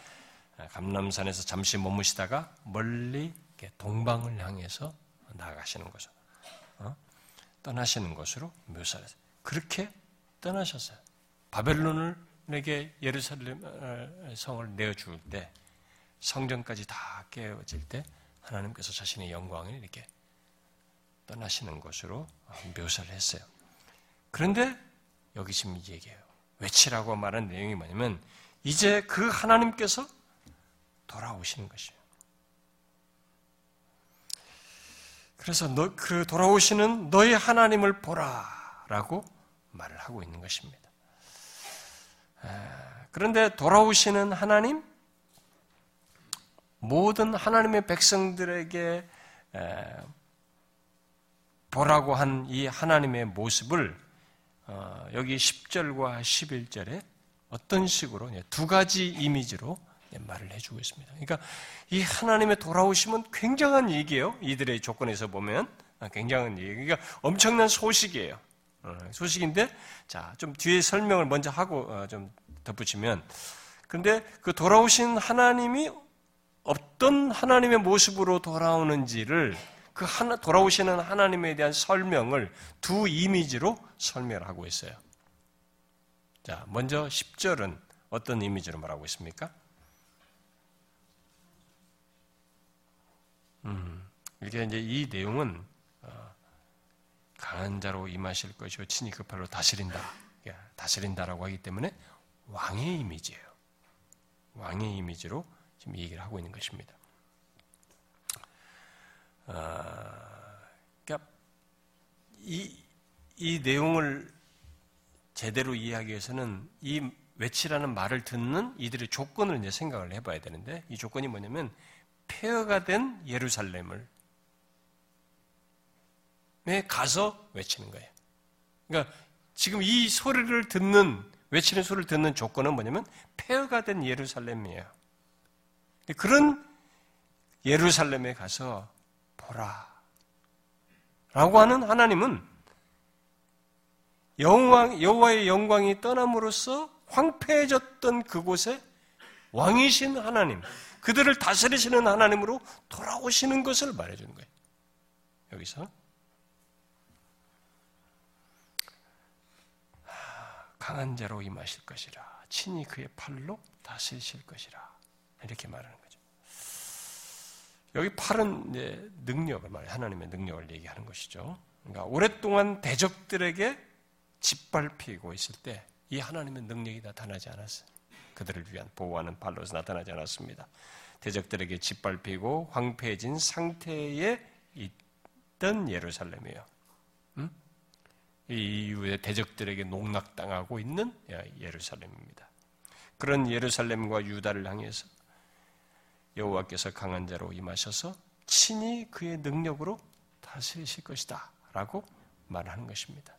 아, 감남산에서 잠시 머무시다가 멀리 동방을 향해서 나가시는 거죠. 어? 떠나시는 것으로 묘사를 했어요. 그렇게 떠나셨어요. 바벨론을에게 예루살렘 어, 성을 내어줄 때 성전까지 다 깨어질 때 하나님께서 자신의 영광을 이렇게 떠나시는 것으로 묘사를 했어요. 그런데 여기 지금 이 얘기예요. 외치라고 말한 내용이 뭐냐면 이제 그 하나님께서 돌아오시는 것이에요. 그래서 너, 그 돌아오시는 너의 하나님을 보라라고 말을 하고 있는 것입니다. 그런데 돌아오시는 하나님, 모든 하나님의 백성들에게 보라고 한 이 하나님의 모습을 어, 여기 10절과 11절에 어떤 식으로 두 가지 이미지로 말을 해주고 있습니다. 그러니까 이 하나님의 돌아오심은 굉장한 얘기예요. 이들의 조건에서 보면 아, 굉장한 얘기. 그러니까 엄청난 소식이에요. 어, 소식인데 자 좀 뒤에 설명을 먼저 하고 어, 좀 덧붙이면 근데 그 돌아오신 하나님이 어떤 하나님의 모습으로 돌아오는지를 그 하나, 돌아오시는 하나님에 대한 설명을 두 이미지로 설명하고 있어요. 자, 먼저 10절은 어떤 이미지로 말하고 있습니까? 음, 이렇게 이제 이 내용은 어, 강한 자로 임하실 것이요 친히 그 팔로 다스린다, 다스린다라고 하기 때문에 왕의 이미지예요. 왕의 이미지로 지금 얘기를 하고 있는 것입니다. 아, 그러니까 이, 이 내용을 제대로 이해하기 위해서는 이 외치라는 말을 듣는 이들의 조건을 이제 생각을 해봐야 되는데 이 조건이 뭐냐면 폐허가 된 예루살렘을 가서 외치는 거예요. 그러니까 지금 이 소리를 듣는 외치는 소리를 듣는 조건은 뭐냐면 폐허가 된 예루살렘이에요. 그런 예루살렘에 가서 보라. 라고 하는 하나님은 여호와의 영광이 떠남으로써 황폐해졌던 그곳에 왕이신 하나님, 그들을 다스리시는 하나님으로 돌아오시는 것을 말해주는 거예요. 여기서. 강한 자로 임하실 것이라. 친히 그의 팔로 다스리실 것이라. 이렇게 말하는 거죠. 여기 팔은 이제 능력을 말해 하나님의 능력을 얘기하는 것이죠. 그러니까 오랫동안 대적들에게 짓밟히고 있을 때 이 하나님의 능력이 나타나지 않았어요. 그들을 위한 보호하는 발로서 나타나지 않았습니다. 대적들에게 짓밟히고 황폐해진 상태에 있던 예루살렘이에요. 음? 이 이후에 대적들에게 농락당하고 있는 예루살렘입니다. 그런 예루살렘과 유다를 향해서 여호와께서 강한 자로 임하셔서 친히 그의 능력으로 다스리실 것이다 라고 말하는 것입니다.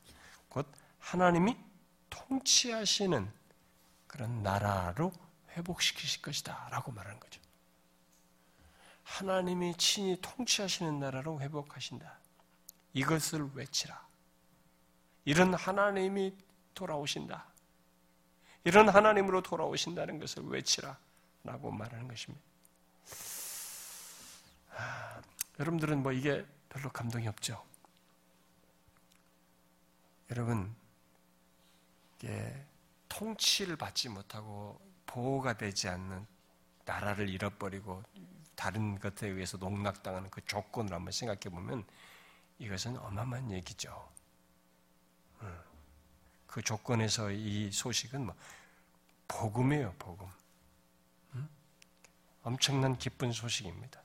곧 하나님이 통치하시는 그런 나라로 회복시키실 것이다 라고 말하는 거죠. 하나님이 친히 통치하시는 나라로 회복하신다. 이것을 외치라. 이런 하나님이 돌아오신다. 이런 하나님으로 돌아오신다는 것을 외치라. 라고 말하는 것입니다. 아, 여러분들은 뭐 이게 별로 감동이 없죠? 여러분, 이게 통치를 받지 못하고 보호가 되지 않는 나라를 잃어버리고 다른 것에 의해서 농락당하는 그 조건을 한번 생각해 보면 이것은 어마어마한 얘기죠. 그 조건에서 이 소식은 뭐 복음이에요, 복음. 엄청난 기쁜 소식입니다.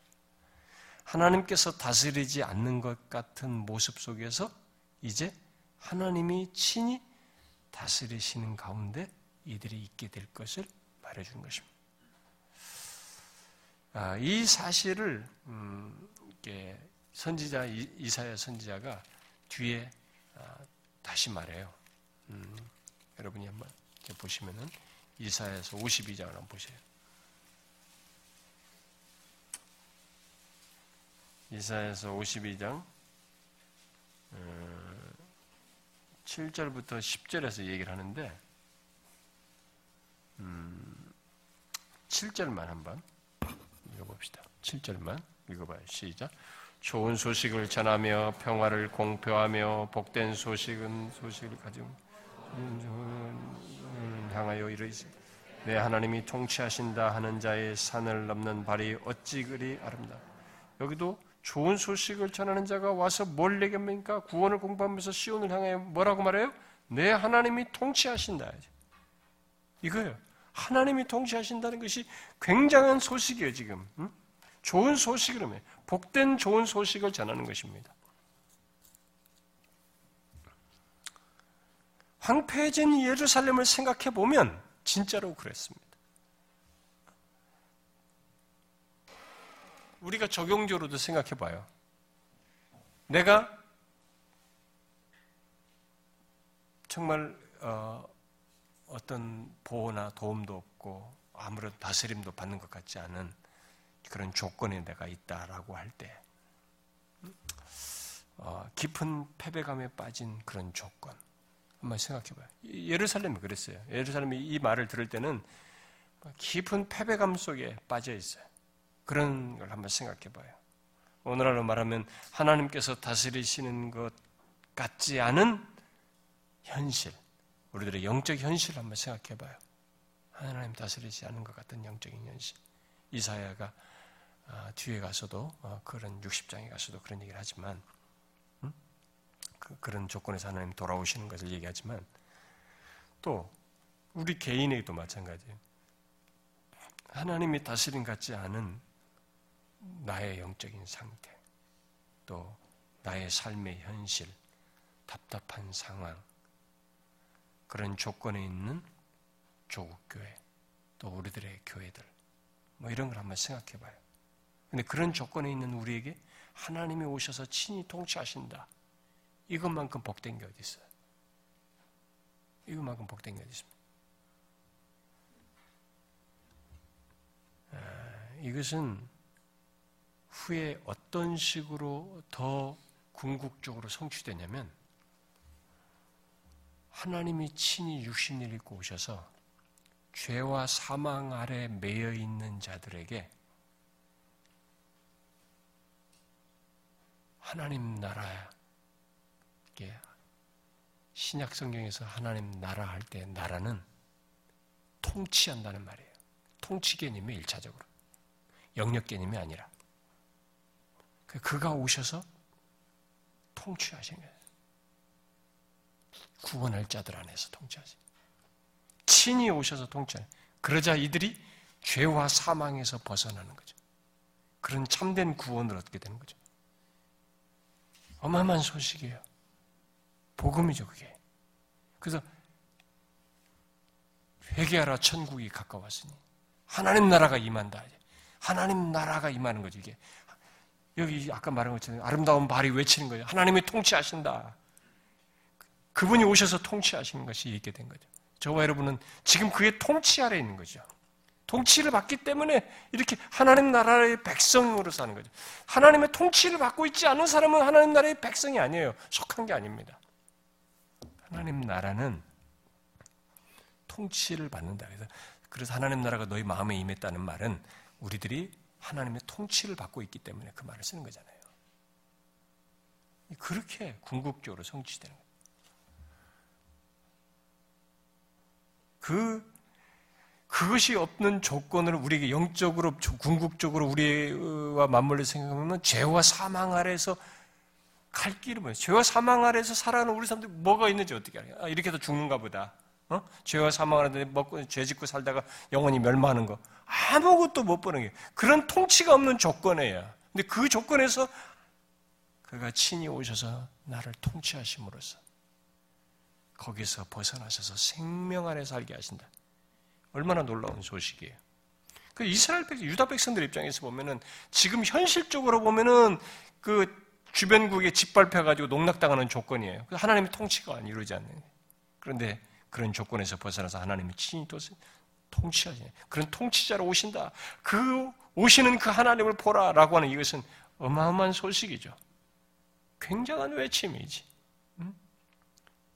하나님께서 다스리지 않는 것 같은 모습 속에서 이제 하나님이 친히 다스리시는 가운데 이들이 있게 될 것을 말해주는 것입니다. 아, 이 사실을 음, 선지자 이사야 선지자가 뒤에 아, 다시 말해요. 음, 여러분이 한번 보시면은 이사야서 52장을 한번 보세요. 이사야서 52장 7절부터 어, 10절에서 얘기를 하는데 음, 7절만 한번 읽어봅시다. 7절만 읽어봐요. 시작. 좋은 소식을 전하며 평화를 공표하며 복된 소식은 소식을 가지고 향하여 이르시 내 하나님이 통치하신다 하는 자의 산을 넘는 발이 어찌 그리 아름다. 여기도 좋은 소식을 전하는 자가 와서 뭘 얘기합니까? 구원을 공부하면서 시온을 향해 뭐라고 말해요? 내 하나님이 통치하신다. 이거예요. 하나님이 통치하신다는 것이 굉장한 소식이에요, 지금. 응? 좋은 소식이라면 복된 좋은 소식을 전하는 것입니다. 황폐해진 예루살렘을 생각해 보면 진짜로 그랬습니다. 우리가 적용적으로도 생각해 봐요. 내가 정말 어, 떤 보호나 도움도 없고 아무런 다스림도 받는 것 같지 않은 그런 조건에 내가 있다라고 할 때 어, 깊은 패배감에 빠진 그런 조건 한번 생각해봐요. 예루살렘이 그랬어요. 예루살렘이 이 말을 들을 때는 깊은 패배감 속에 빠져 있어요. 그런 걸 한번 생각해 봐요. 오늘날로 말하면 하나님께서 다스리시는 것 같지 않은 현실, 우리들의 영적 현실을 한번 생각해 봐요. 하나님 다스리지 않은 것 같은 영적인 현실. 이사야가 아, 뒤에 가서도 어, 그런 60장에 가서도 그런 얘기를 하지만 음? 그, 런 조건에서 하나님 돌아오시는 것을 얘기하지만 또 우리 개인에게도 마찬가지예요. 하나님이 다스림 같지 않은 나의 영적인 상태, 또 나의 삶의 현실, 답답한 상황, 그런 조건에 있는 조국 교회, 또 우리들의 교회들, 뭐 이런 걸 한번 생각해 봐요. 근데 그런 조건에 있는 우리에게 하나님이 오셔서 친히 통치하신다. 이것만큼 복된 게 어디 있어요? 이것만큼 복된 게 어디 있습니까? 아, 이것은 후에 어떤 식으로 더 궁극적으로 성취되냐면 하나님이 친히 육신을 입고 오셔서 죄와 사망 아래 매여 있는 자들에게 하나님 나라에 신약 성경에서 하나님 나라 할 때 나라는 통치한다는 말이에요. 통치 개념이 일차적으로 영역 개념이 아니라 그 그가 오셔서 통치하신 거예요. 구원할 자들 안에서 통치하신. 친히 오셔서 통치하는. 그러자 이들이 죄와 사망에서 벗어나는 거죠. 그런 참된 구원을 얻게 되는 거죠. 어마어마한 소식이에요. 복음이죠, 그게. 그래서 회개하라 천국이 가까웠으니 하나님 나라가 임한다. 하나님 나라가 임하는 거죠, 이게. 여기 아까 말한 것처럼 아름다운 발이 외치는 거죠. 하나님이 통치하신다. 그분이 오셔서 통치하시는 것이 있게 된 거죠. 저와 여러분은 지금 그의 통치 아래 있는 거죠. 통치를 받기 때문에 이렇게 하나님 나라의 백성으로 사는 거죠. 하나님의 통치를 받고 있지 않은 사람은 하나님 나라의 백성이 아니에요. 속한 게 아닙니다. 하나님 나라는 통치를 받는다. 그래서 하나님 나라가 너희 마음에 임했다는 말은 우리들이 하나님의 통치를 받고 있기 때문에 그 말을 쓰는 거잖아요. 그렇게 궁극적으로 성취되는 거예요. 그 그것이 없는 조건을 우리에게 영적으로 궁극적으로 우리와 맞물려 생각하면 죄와 사망 아래에서 갈 길은 뭐예요? 죄와 사망 아래에서 살아가는 우리 사람들이 뭐가 있는지 어떻게 알아요? 아, 이렇게 해서 죽는가 보다. 어? 죄와 사망 아래 먹고 죄 짓고 살다가 영원히 멸망하는 거 아무것도 못 보는 게 그런 통치가 없는 조건이에요. 근데 그 조건에서 그가 친히 오셔서 나를 통치하심으로써 거기서 벗어나셔서 생명 안에 살게 하신다. 얼마나 놀라운 소식이에요. 그 이스라엘 백 유다 백성들 입장에서 보면은 지금 현실적으로 보면은 그 주변국에 짓밟혀 가지고 농락당하는 조건이에요. 하나님의 통치가 이루어지 않는. 그런데 그런 조건에서 벗어나서 하나님이 친히 또 통치하시네. 그런 통치자로 오신다. 그 오시는 그 하나님을 보라라고 하는 이것은 어마어마한 소식이죠. 굉장한 외침이지.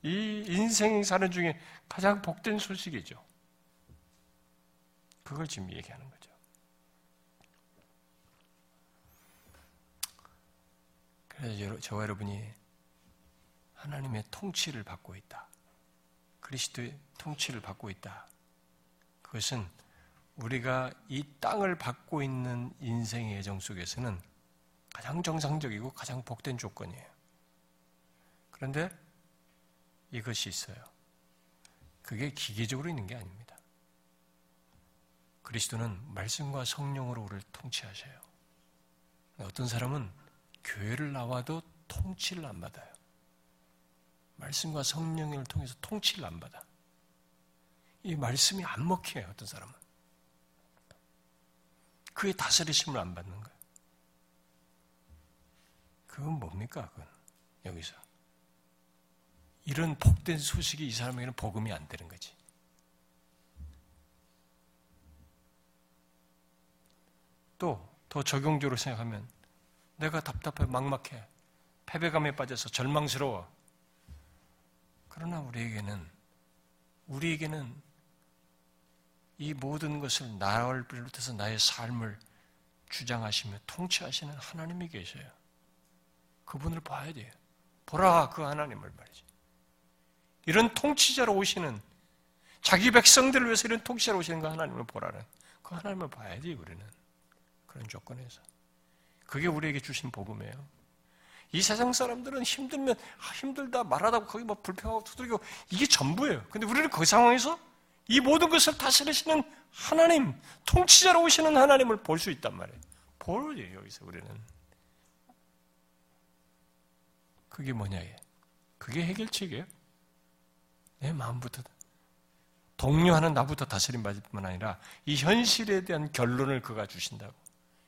이 인생 사는 중에 가장 복된 소식이죠. 그걸 지금 얘기하는 거죠. 그래서 저와 여러분이 하나님의 통치를 받고 있다. 그리스도의 통치를 받고 있다. 그것은 우리가 이 땅을 받고 있는 인생의 예정 속에서는 가장 정상적이고 가장 복된 조건이에요. 그런데 이것이 있어요. 그게 기계적으로 있는 게 아닙니다. 그리스도는 말씀과 성령으로 우리를 통치하셔요. 어떤 사람은 교회를 나와도 통치를 안 받아요. 말씀과 성령을 통해서 통치를 안 받아. 이 말씀이 안 먹혀요, 어떤 사람은. 그의 다스리심을 안 받는 거예요. 그건 뭡니까, 그건? 여기서. 이런 복된 소식이 이 사람에게는 복음이 안 되는 거지. 또 더 적용적으로 생각하면 내가 답답해 막막해 패배감에 빠져서 절망스러워. 그러나 우리에게는 우리에게는 이 모든 것을 나를 비롯해서 나의 삶을 주장하시며 통치하시는 하나님이 계셔요. 그분을 봐야 돼요. 보라 그 하나님을 말이지. 이런 통치자로 오시는 자기 백성들을 위해서 이런 통치자로 오시는 그 하나님을 보라는 그 하나님을 봐야 돼요 우리는. 그런 조건에서. 그게 우리에게 주신 복음이에요. 이 세상 사람들은 힘들면 아, 힘들다 말하다 거기 뭐 불평하고 두드리고 이게 전부예요. 근데 우리는 그 상황에서 이 모든 것을 다스리시는 하나님, 통치자로 오시는 하나님을 볼 수 있단 말이에요. 보여요, 여기서 우리는. 그게 뭐냐, 예. 그게 해결책이에요. 내 마음부터. 동료하는 나부터 다스림 받을 뿐만 아니라 이 현실에 대한 결론을 그가 주신다고.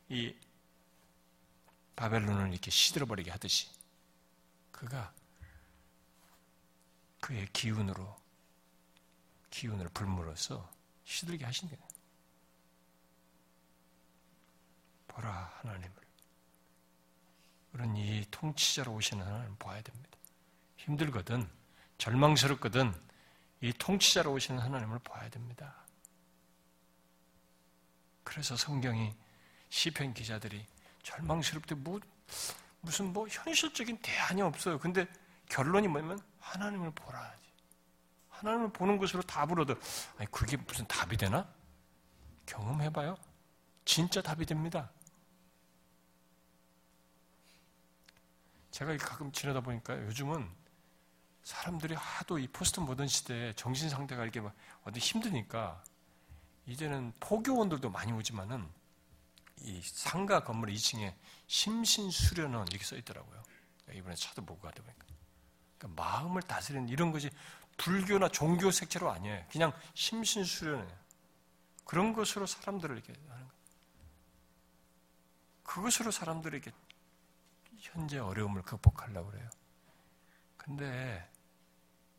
이 바벨론을 이렇게 시들어버리게 하듯이 그가 그의 기운으로 기운을 불물어서 시들게 하신 거예요. 보라 하나님을 우리는 이 통치자로 오시는 하나님을 봐야 됩니다. 힘들거든 절망스럽거든 이 통치자로 오시는 하나님을 봐야 됩니다. 그래서 성경이 시편 기자들이 절망스럽대 뭐, 무슨 뭐 현실적인 대안이 없어요. 근데 결론이 뭐냐면 하나님을 보라지. 하나님을 보는 것으로 답을 얻어. 아니, 그게 무슨 답이 되나? 경험해봐요. 진짜 답이 됩니다. 제가 가끔 지나다 보니까 요즘은 사람들이 하도 이 포스트 모던 시대에 정신 상태가 이렇게 막 어디 힘드니까 이제는 포교원들도 많이 오지만은 이 상가 건물 2층에 심신수련원 이렇게 써 있더라고요. 이번에 찾아보고 가다 보니까. 그러니까 마음을 다스리는 이런 것이 불교나 종교 색채로 아니에요. 그냥 심신수련이에요. 그런 것으로 사람들을 이렇게 하는. 그것으로 사람들에게 현재 어려움을 극복하려고 그래요. 근데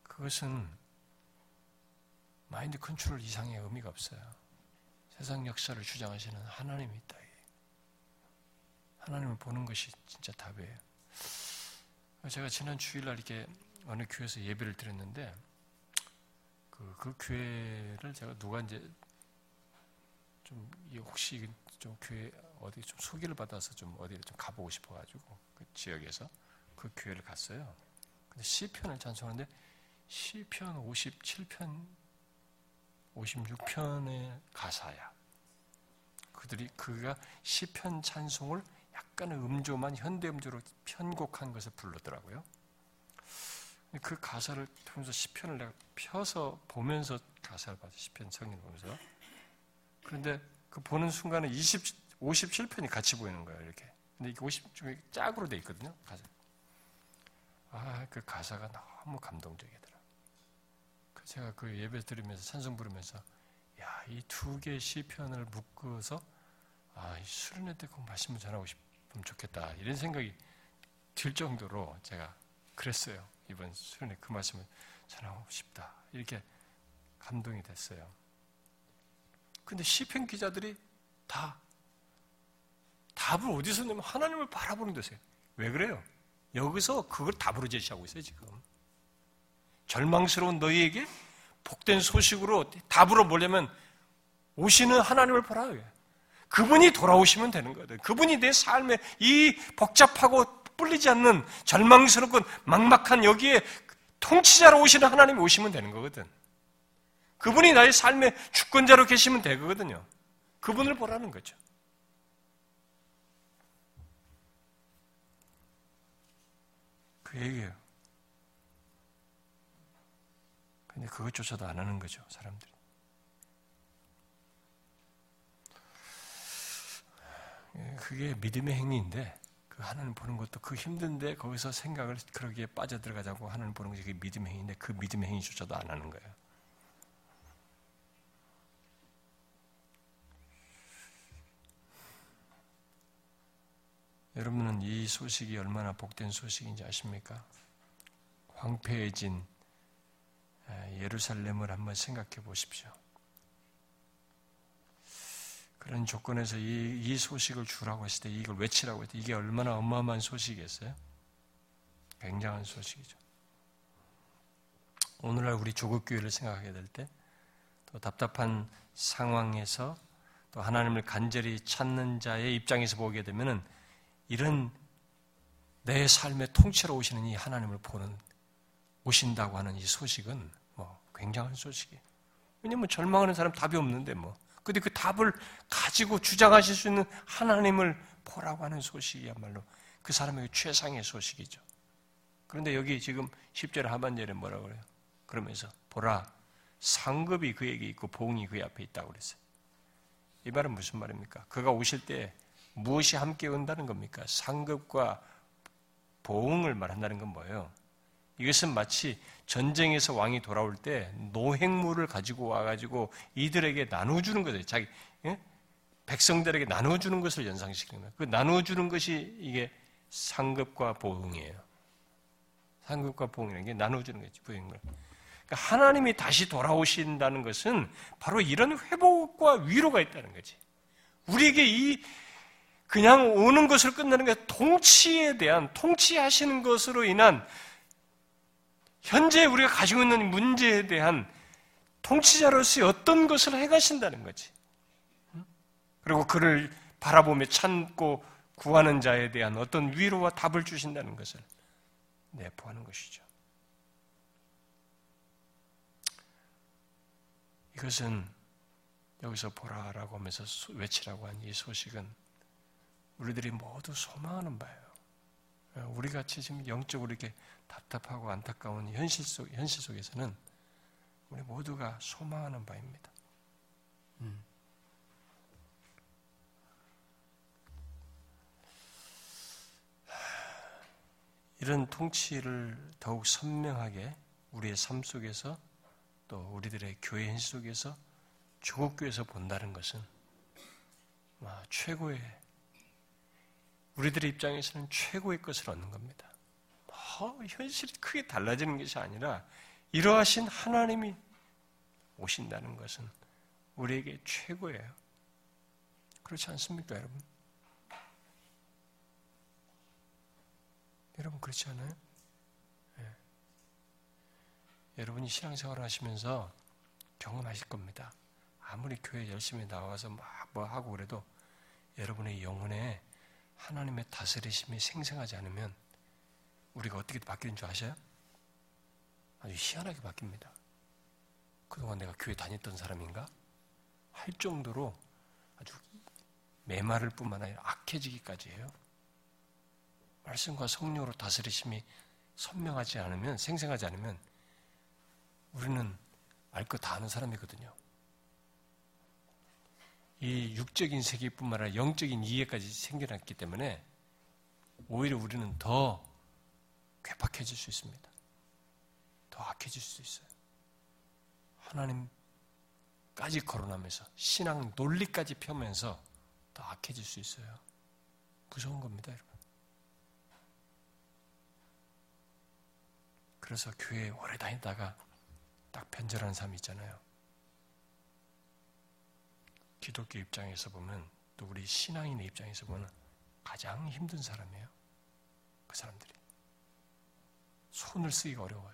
그것은 마인드 컨트롤 이상의 의미가 없어요. 세상 역사를 주장하시는 하나님이 있다. 하나님을 보는 것이 진짜 답이에요. 제가 지난 주일날 이렇게 어느 교회에서 예배를 드렸는데 그, 그 교회를 제가 누가 이제 좀 혹시 좀 교회 어디 좀 소개를 받아서 좀 어디를 좀 가보고 싶어가지고 그 지역에서 그 교회를 갔어요. 근데 시편을 찬송하는데 시편 57편 56편의 가사야. 그들이 그가 시편 찬송을 약간의 음조만 현대 음조로 편곡한 것을 부르더라고요. 그 가사를 보면서 시편을 내가 펴서 보면서 가사를 봐서 시편 성인 보면서 그런데 그 보는 순간에 20 57편이 같이 보이는 거예요 이렇게. 근데 이게 50 중에 짝으로 돼 있거든요 가사. 아그 가사가 너무 감동적이더라. 그 제가 그 예배 드리면서 찬송 부르면서 야 이 두 개의 시편을 묶어서 아 수련회 때 꼭 말씀을 전하고 싶으면 좋겠다 이런 생각이 들 정도로 제가 그랬어요. 이번 수련회 그 말씀을 전하고 싶다. 이렇게 감동이 됐어요. 근데 시편 기자들이 다 답을 어디서 내면 하나님을 바라보는 데서요. 왜 그래요? 여기서 그걸 답으로 제시하고 있어요, 지금. 절망스러운 너희에게 복된 소식으로 답으로 보려면 오시는 하나님을 보라. 그분이 돌아오시면 되는 거거든. 그분이 내 삶에 이 복잡하고 뿔리지 않는 절망스럽고 막막한 여기에 통치자로 오시는 하나님이 오시면 되는 거거든. 그분이 나의 삶의 주권자로 계시면 되거든요. 그분을 보라는 거죠. 그 얘기예요. 근데 그것조차도 안 하는 거죠, 사람들이. 그게 믿음의 행위인데, 그 하나님 보는 것도 그 힘든데 거기서 생각을 그러기에 빠져들어가자고 하나님 보는 것이 믿음의 행위인데 그 믿음의 행위조차도 안 하는 거예요. 여러분은 이 소식이 얼마나 복된 소식인지 아십니까? 황폐해진 예루살렘을 한번 생각해 보십시오. 그런 조건에서 이, 이 소식을 주라고 했을 때, 이걸 외치라고 했을 때, 이게 얼마나 어마어마한 소식이겠어요? 굉장한 소식이죠. 오늘날 우리 조국교회를 생각하게 될 때, 또 답답한 상황에서 또 하나님을 간절히 찾는 자의 입장에서 보게 되면은 이런 내 삶의 통치로 오시는 이 하나님을 보는 오신다고 하는 이 소식은 뭐 굉장한 소식이에요. 왜냐면 절망하는 사람 답이 없는데 뭐 근데 그 답을 가지고 주장하실 수 있는 하나님을 보라고 하는 소식이야말로 그 사람에게 최상의 소식이죠. 그런데 여기 지금 10절 하반절에 뭐라고 그래요? 그러면서 보라 상급이 그에게 있고 보응이 그 앞에 있다고 그랬어요. 이 말은 무슨 말입니까? 그가 오실 때 무엇이 함께 온다는 겁니까? 상급과 보응을 말한다는 건 뭐예요? 이것은 마치 전쟁에서 왕이 돌아올 때 노획물을 가지고 와가지고 이들에게 나눠주는 거죠. 자기 예? 백성들에게 나눠주는 것을 연상시키는 거예요. 그 나눠주는 것이 이게 상급과 보응이에요. 상급과 보응이라는 게 나눠주는 거지 보응을. 그러니까 하나님이 다시 돌아오신다는 것은 바로 이런 회복과 위로가 있다는 거지. 우리에게 이 그냥 오는 것을 끝내는 게 통치에 대한 통치하시는 것으로 인한 현재 우리가 가지고 있는 문제에 대한 통치자로서의 어떤 것을 해가신다는 거지. 그리고 그를 바라보며 참고 구하는 자에 대한 어떤 위로와 답을 주신다는 것을 내포하는 것이죠. 이것은 여기서 보라라고 하면서 외치라고 한 이 소식은 우리들이 모두 소망하는 바예요. 우리 같이 지금 영적으로 이렇게 답답하고 안타까운 현실 속 현실 속에서는 우리 모두가 소망하는 바입니다. 음. 이런 통치를 더욱 선명하게 우리의 삶 속에서 또 우리들의 교회 현실 속에서 조국교에서 본다는 것은 최고의 우리들의 입장에서는 최고의 것을 얻는 겁니다. 어, 현실이 크게 달라지는 것이 아니라 이러하신 하나님이 오신다는 것은 우리에게 최고예요. 그렇지 않습니까, 여러분? 여러분 그렇지 않아요? 네. 여러분이 신앙생활을 하시면서 경험하실 겁니다. 아무리 교회 열심히 나와서 막 뭐 하고 그래도 여러분의 영혼에 하나님의 다스리심이 생생하지 않으면 우리가 어떻게 바뀌는 줄 아셔요? 아주 희한하게 바뀝니다. 그동안 내가 교회 다녔던 사람인가? 할 정도로 아주 메마를 뿐만 아니라 악해지기까지 해요. 말씀과 성령으로 다스리심이 선명하지 않으면, 생생하지 않으면, 우리는 알것다 아는 사람이거든요. 이 육적인 세계뿐만 아니라 영적인 이해까지 생겨났기 때문에 오히려 우리는 더 괴팍해질 수 있습니다. 더 악해질 수 있어요. 하나님까지 거론하면서 신앙 논리까지 펴면서 더 악해질 수 있어요. 무서운 겁니다, 여러분. 그래서 교회에 오래 다니다가 딱 변절하는 사람이 있잖아요. 기독교 입장에서 보면 또 우리 신앙인의 입장에서 보면 가장 힘든 사람이에요. 그 사람들이. 손을 쓰기가 어려워요.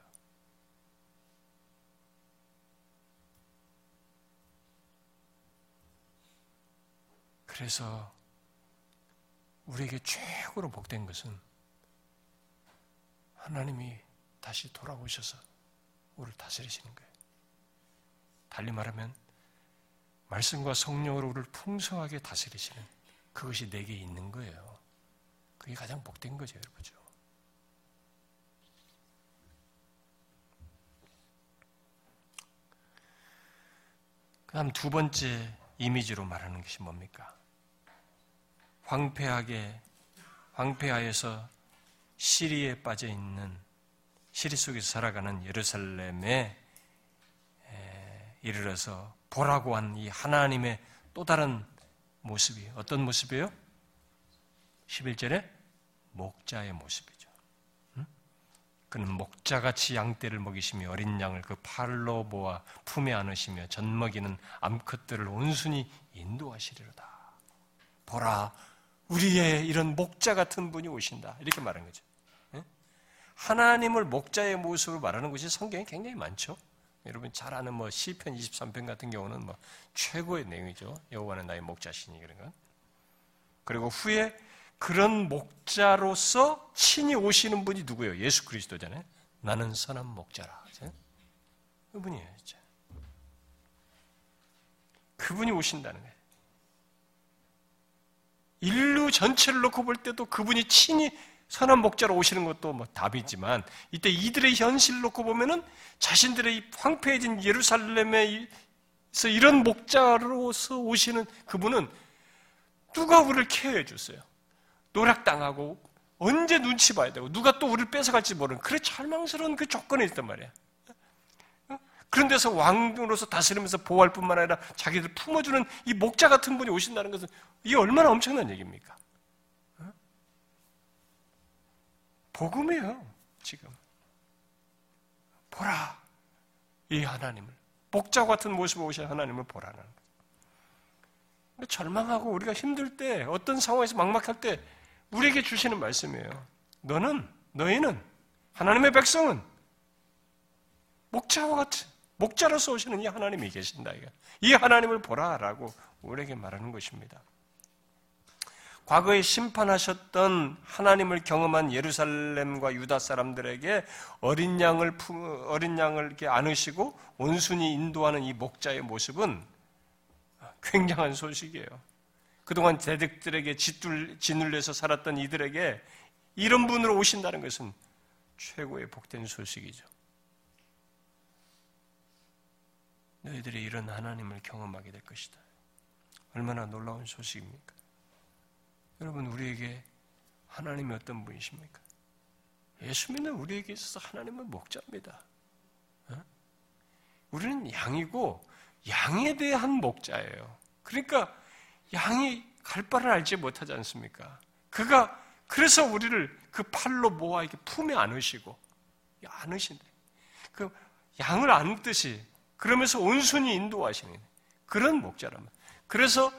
그래서 우리에게 최고로 복된 것은 하나님이 다시 돌아오셔서 우리를 다스리시는 거예요. 달리 말하면 말씀과 성령으로 우리를 풍성하게 다스리시는 그것이 내게 있는 거예요. 그게 가장 복된 거죠, 여러분죠. 그 다음 두 번째 이미지로 말하는 것이 뭡니까? 황폐하게, 황폐하여서 시리에 빠져 있는, 시리 속에서 살아가는 예루살렘에 이르러서 보라고 한 이 하나님의 또 다른 모습이 어떤 모습이에요? 11절에 목자의 모습이죠. 그는 목자같이 양떼를 먹이시며 어린 양을 그 팔로 모아 품에 안으시며 젖먹이는 암컷들을 온순히 인도하시리로다. 보라, 우리의 이런 목자 같은 분이 오신다. 이렇게 말한 거죠. 하나님을 목자의 모습으로 말하는 것이 성경에 굉장히 많죠. 여러분 잘 아는 뭐 시편 23편 같은 경우는 뭐 최고의 내용이죠. 여호와는 나의 목자시니 그런 건. 그리고 후에 그런 목자로서 친히 오시는 분이 누구예요? 예수 그리스도잖아요. 나는 선한 목자라. 그분이에요, 진짜. 그분이 오신다는 거예요. 인류 전체를 놓고 볼 때도 그분이 친히 선한 목자로 오시는 것도 뭐 답이지만 이때 이들의 현실을 놓고 보면은 자신들의 황폐해진 예루살렘에서 이런 목자로서 오시는 그분은 누가 우리를 케어해 줬어요? 노락당하고 언제 눈치 봐야 되고 누가 또 우리를 뺏어갈지 모르는 그래 절망스러운 그 조건에 있단 말이야. 그런 데서 왕으로서 다스리면서 보호할 뿐만 아니라 자기들 품어주는 이 목자 같은 분이 오신다는 것은 이게 얼마나 엄청난 얘기입니까? 복음이에요, 지금. 보라. 이 하나님을. 목자 같은 모습으로 오신 하나님을 보라는 거예요. 절망하고 우리가 힘들 때, 어떤 상황에서 막막할 때, 우리에게 주시는 말씀이에요. 너는, 너희는, 하나님의 백성은, 목자와 같은, 목자로서 오시는 이 하나님이 계신다. 이 하나님을 보라라고 우리에게 말하는 것입니다. 과거에 심판하셨던 하나님을 경험한 예루살렘과 유다 사람들에게 어린 양을 어린 양을 이렇게 안으시고 온순히 인도하는 이 목자의 모습은 굉장한 소식이에요. 그동안 대적들에게 짓둘, 짓눌려서 살았던 이들에게 이런 분으로 오신다는 것은 최고의 복된 소식이죠. 너희들이 이런 하나님을 경험하게 될 것이다. 얼마나 놀라운 소식입니까? 여러분, 우리에게 하나님이 어떤 분이십니까? 예수 믿는 우리에게 있어서 하나님은 목자입니다. 어? 우리는 양이고 양에 대한 목자예요. 그러니까 양이 갈 바를 알지 못하지 않습니까? 그가 그래서 우리를 그 팔로 모아 이렇게 품에 안으시고 안으신데 그 양을 안듯이 그러면서 온순히 인도하시는 그런 목자라면 그래서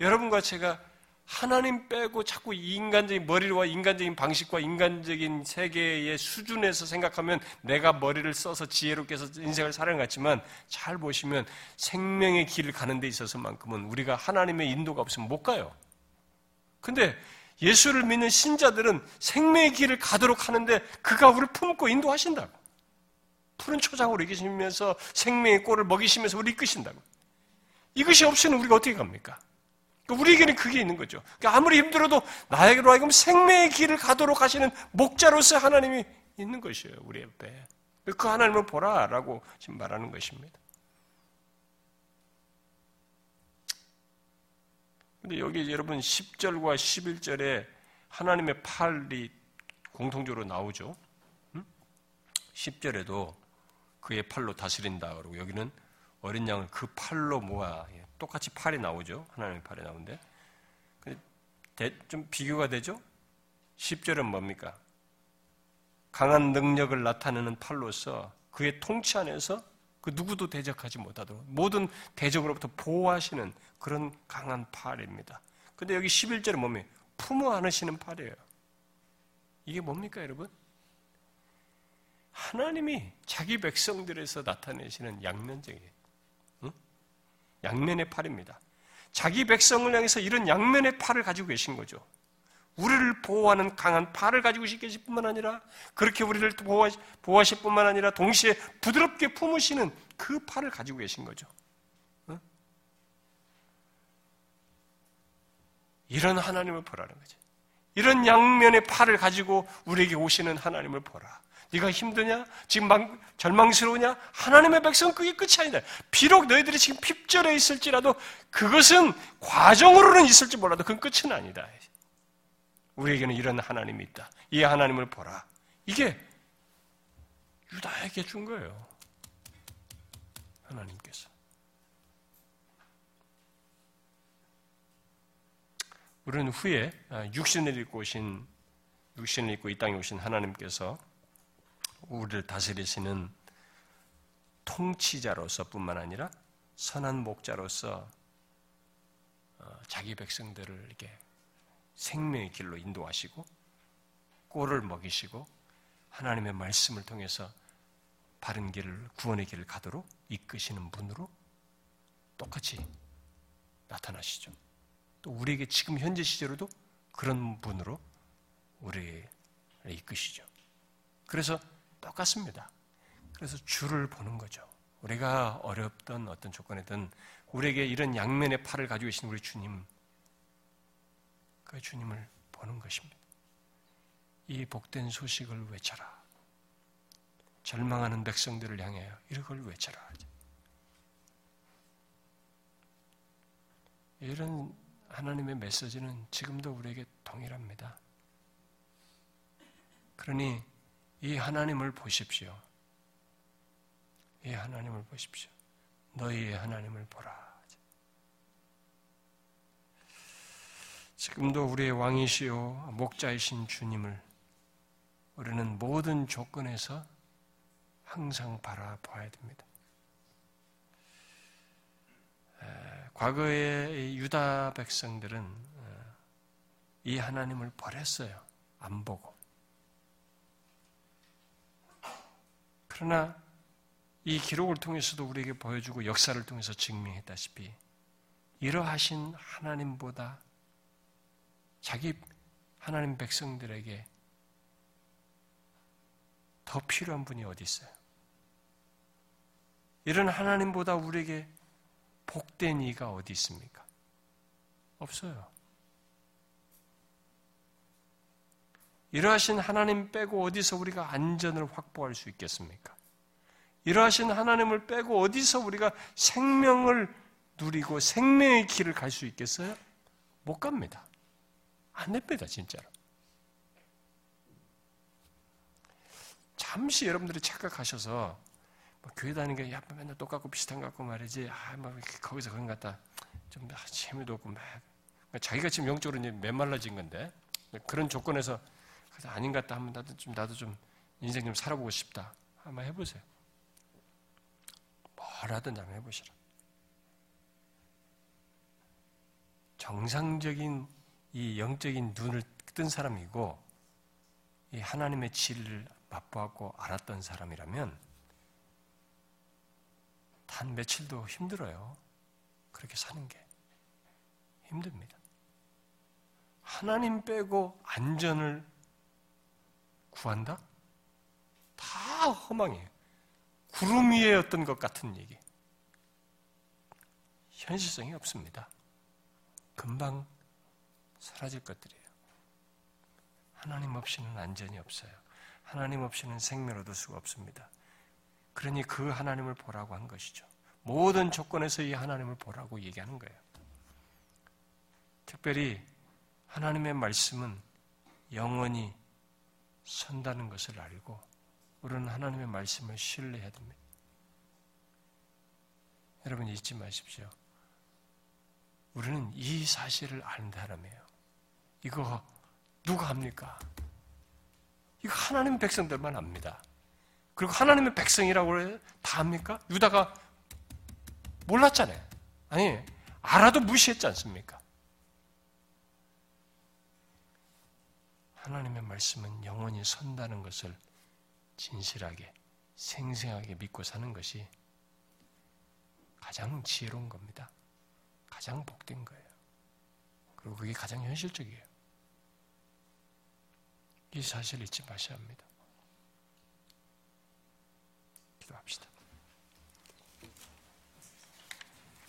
여러분과 제가 하나님 빼고 자꾸 인간적인 머리와 인간적인 방식과 인간적인 세계의 수준에서 생각하면 내가 머리를 써서 지혜롭게 해서 인생을 살아는 같지만 잘 보시면 생명의 길을 가는 데 있어서만큼은 우리가 하나님의 인도가 없으면 못 가요. 근데 예수를 믿는 신자들은 생명의 길을 가도록 하는데 그가 우리를 품고 인도하신다고. 푸른 초장으로 이기시면서 생명의 꼴을 먹이시면서 우리 이끄신다고. 이것이 없이는 우리가 어떻게 갑니까? 그러니까 우리에게는 그게 있는 거죠. 그러니까 아무리 힘들어도 나에게로 하여금 생명의 길을 가도록 하시는 목자로서 하나님이 있는 것이에요. 우리 옆에. 그 하나님을 보라라고 지금 말하는 것입니다. 근데 여기 여러분 10절과 11절에 하나님의 팔이 공통적으로 나오죠. 10절에도 그의 팔로 다스린다. 그러고 여기는 어린 양을 그 팔로 모아 똑같이 팔이 나오죠. 하나님의 팔이 나오는데. 좀 비교가 되죠? 10절은 뭡니까? 강한 능력을 나타내는 팔로서 그의 통치 안에서 그 누구도 대적하지 못하도록 모든 대적으로부터 보호하시는 그런 강한 팔입니다. 근데 여기 11절은 뭡니까? 품어 안으시는 팔이에요. 이게 뭡니까, 여러분? 하나님이 자기 백성들에서 나타내시는 양면적이에요. 양면의 팔입니다. 자기 백성을 향해서 이런 양면의 팔을 가지고 계신 거죠. 우리를 보호하는 강한 팔을 가지고 계실 뿐만 아니라 그렇게 우리를 보호하실 뿐만 아니라 동시에 부드럽게 품으시는 그 팔을 가지고 계신 거죠. 이런 하나님을 보라는 거죠. 이런 양면의 팔을 가지고 우리에게 오시는 하나님을 보라. 네가 힘드냐? 지금 막 절망스러우냐? 하나님의 백성 그게 끝이 아니다. 비록 너희들이 지금 핍절해 있을지라도 그것은 과정으로는 있을지 몰라도 그건 끝은 아니다. 우리에게는 이런 하나님이 있다. 이 하나님을 보라. 이게 유다에게 준 거예요. 하나님께서. 우리는 후에 아, 육신을 입고 오신 육신을 입고 이 땅에 오신 하나님께서 우리를 다스리시는 통치자로서뿐만 아니라 선한 목자로서 어, 자기 백성들을 이렇게 생명의 길로 인도하시고 꼴을 먹이시고 하나님의 말씀을 통해서 바른 길을 구원의 길을 가도록 이끄시는 분으로 똑같이 나타나시죠. 또 우리에게 지금 현재 시제로도 그런 분으로 우리를 이끄시죠. 그래서 똑같습니다. 그래서 주를 보는 거죠. 우리가 어렵던 어떤 조건이든 우리에게 이런 양면의 팔을 가지고 계신 우리 주님, 그 주님을 보는 것입니다. 이 복된 소식을 외쳐라. 절망하는 백성들을 향하여 이걸 외쳐라. 이런 하나님의 메시지는 지금도 우리에게 동일합니다. 그러니 이 하나님을 보십시오. 이 하나님을 보십시오. 너희의 하나님을 보라. 지금도 우리의 왕이시요 목자이신 주님을 우리는 모든 조건에서 항상 바라봐야 됩니다. 과거의 유다 백성들은 어, 이 하나님을 버렸어요. 안 보고. 그러나 이 기록을 통해서도 우리에게 보여주고 역사를 통해서 증명했다시피 이러하신 하나님보다 자기 하나님 백성들에게 더 필요한 분이 어디 있어요? 이런 하나님보다 우리에게 복된 이가 어디 있습니까? 없어요. 이러하신 하나님 빼고 어디서 우리가 안전을 확보할 수 있겠습니까? 이러하신 하나님을 빼고 어디서 우리가 생명을 누리고 생명의 길을 갈 수 있겠어요? 못 갑니다. 안 됩니다, 진짜로. 잠시 여러분들이 착각하셔서 뭐 교회 다니는 게 야, 맨날 똑같고 비슷한 것 같고 말이지. 아, 막 거기서 그런 것 같다. 좀 재미도 없고 막 자기가 지금 영적으로 이제 메말라진 건데 그런 조건에서 아닌 것 같다 하면 나도 좀 나도 좀 인생 좀 살아보고 싶다. 한번 해보세요. 뭐라든 한번 해보시라. 정상적인 이 영적인 눈을 뜬 사람이고 이 하나님의 진리를 맛보았고 알았던 사람이라면 단 며칠도 힘들어요. 그렇게 사는 게 힘듭니다. 하나님 빼고 안전을 구한다? 다 허망해요. 구름 위에였던 것 같은 얘기. 현실성이 없습니다. 금방 사라질 것들이에요. 하나님 없이는 안전이 없어요. 하나님 없이는 생명 얻을 수가 없습니다. 그러니 그 하나님을 보라고 한 것이죠. 모든 조건에서 이 하나님을 보라고 얘기하는 거예요. 특별히 하나님의 말씀은 영원히 선다는 것을 알고 우리는 하나님의 말씀을 신뢰해야 됩니다. 여러분 잊지 마십시오. 우리는 이 사실을 아는 사람이에요. 이거 누가 합니까? 이거 하나님 백성들만 압니다. 그리고 하나님의 백성이라고? 다 합니까? 유다가 몰랐잖아요. 아니, 알아도 무시했지 않습니까? 하나님의 말씀은 영원히 선다는 것을 진실하게, 생생하게 믿고 사는 것이 가장 지혜로운 겁니다. 가장 복된 거예요. 그리고 그게 가장 현실적이에요. 이 사실을 잊지 마셔야 합니다. 기도합시다.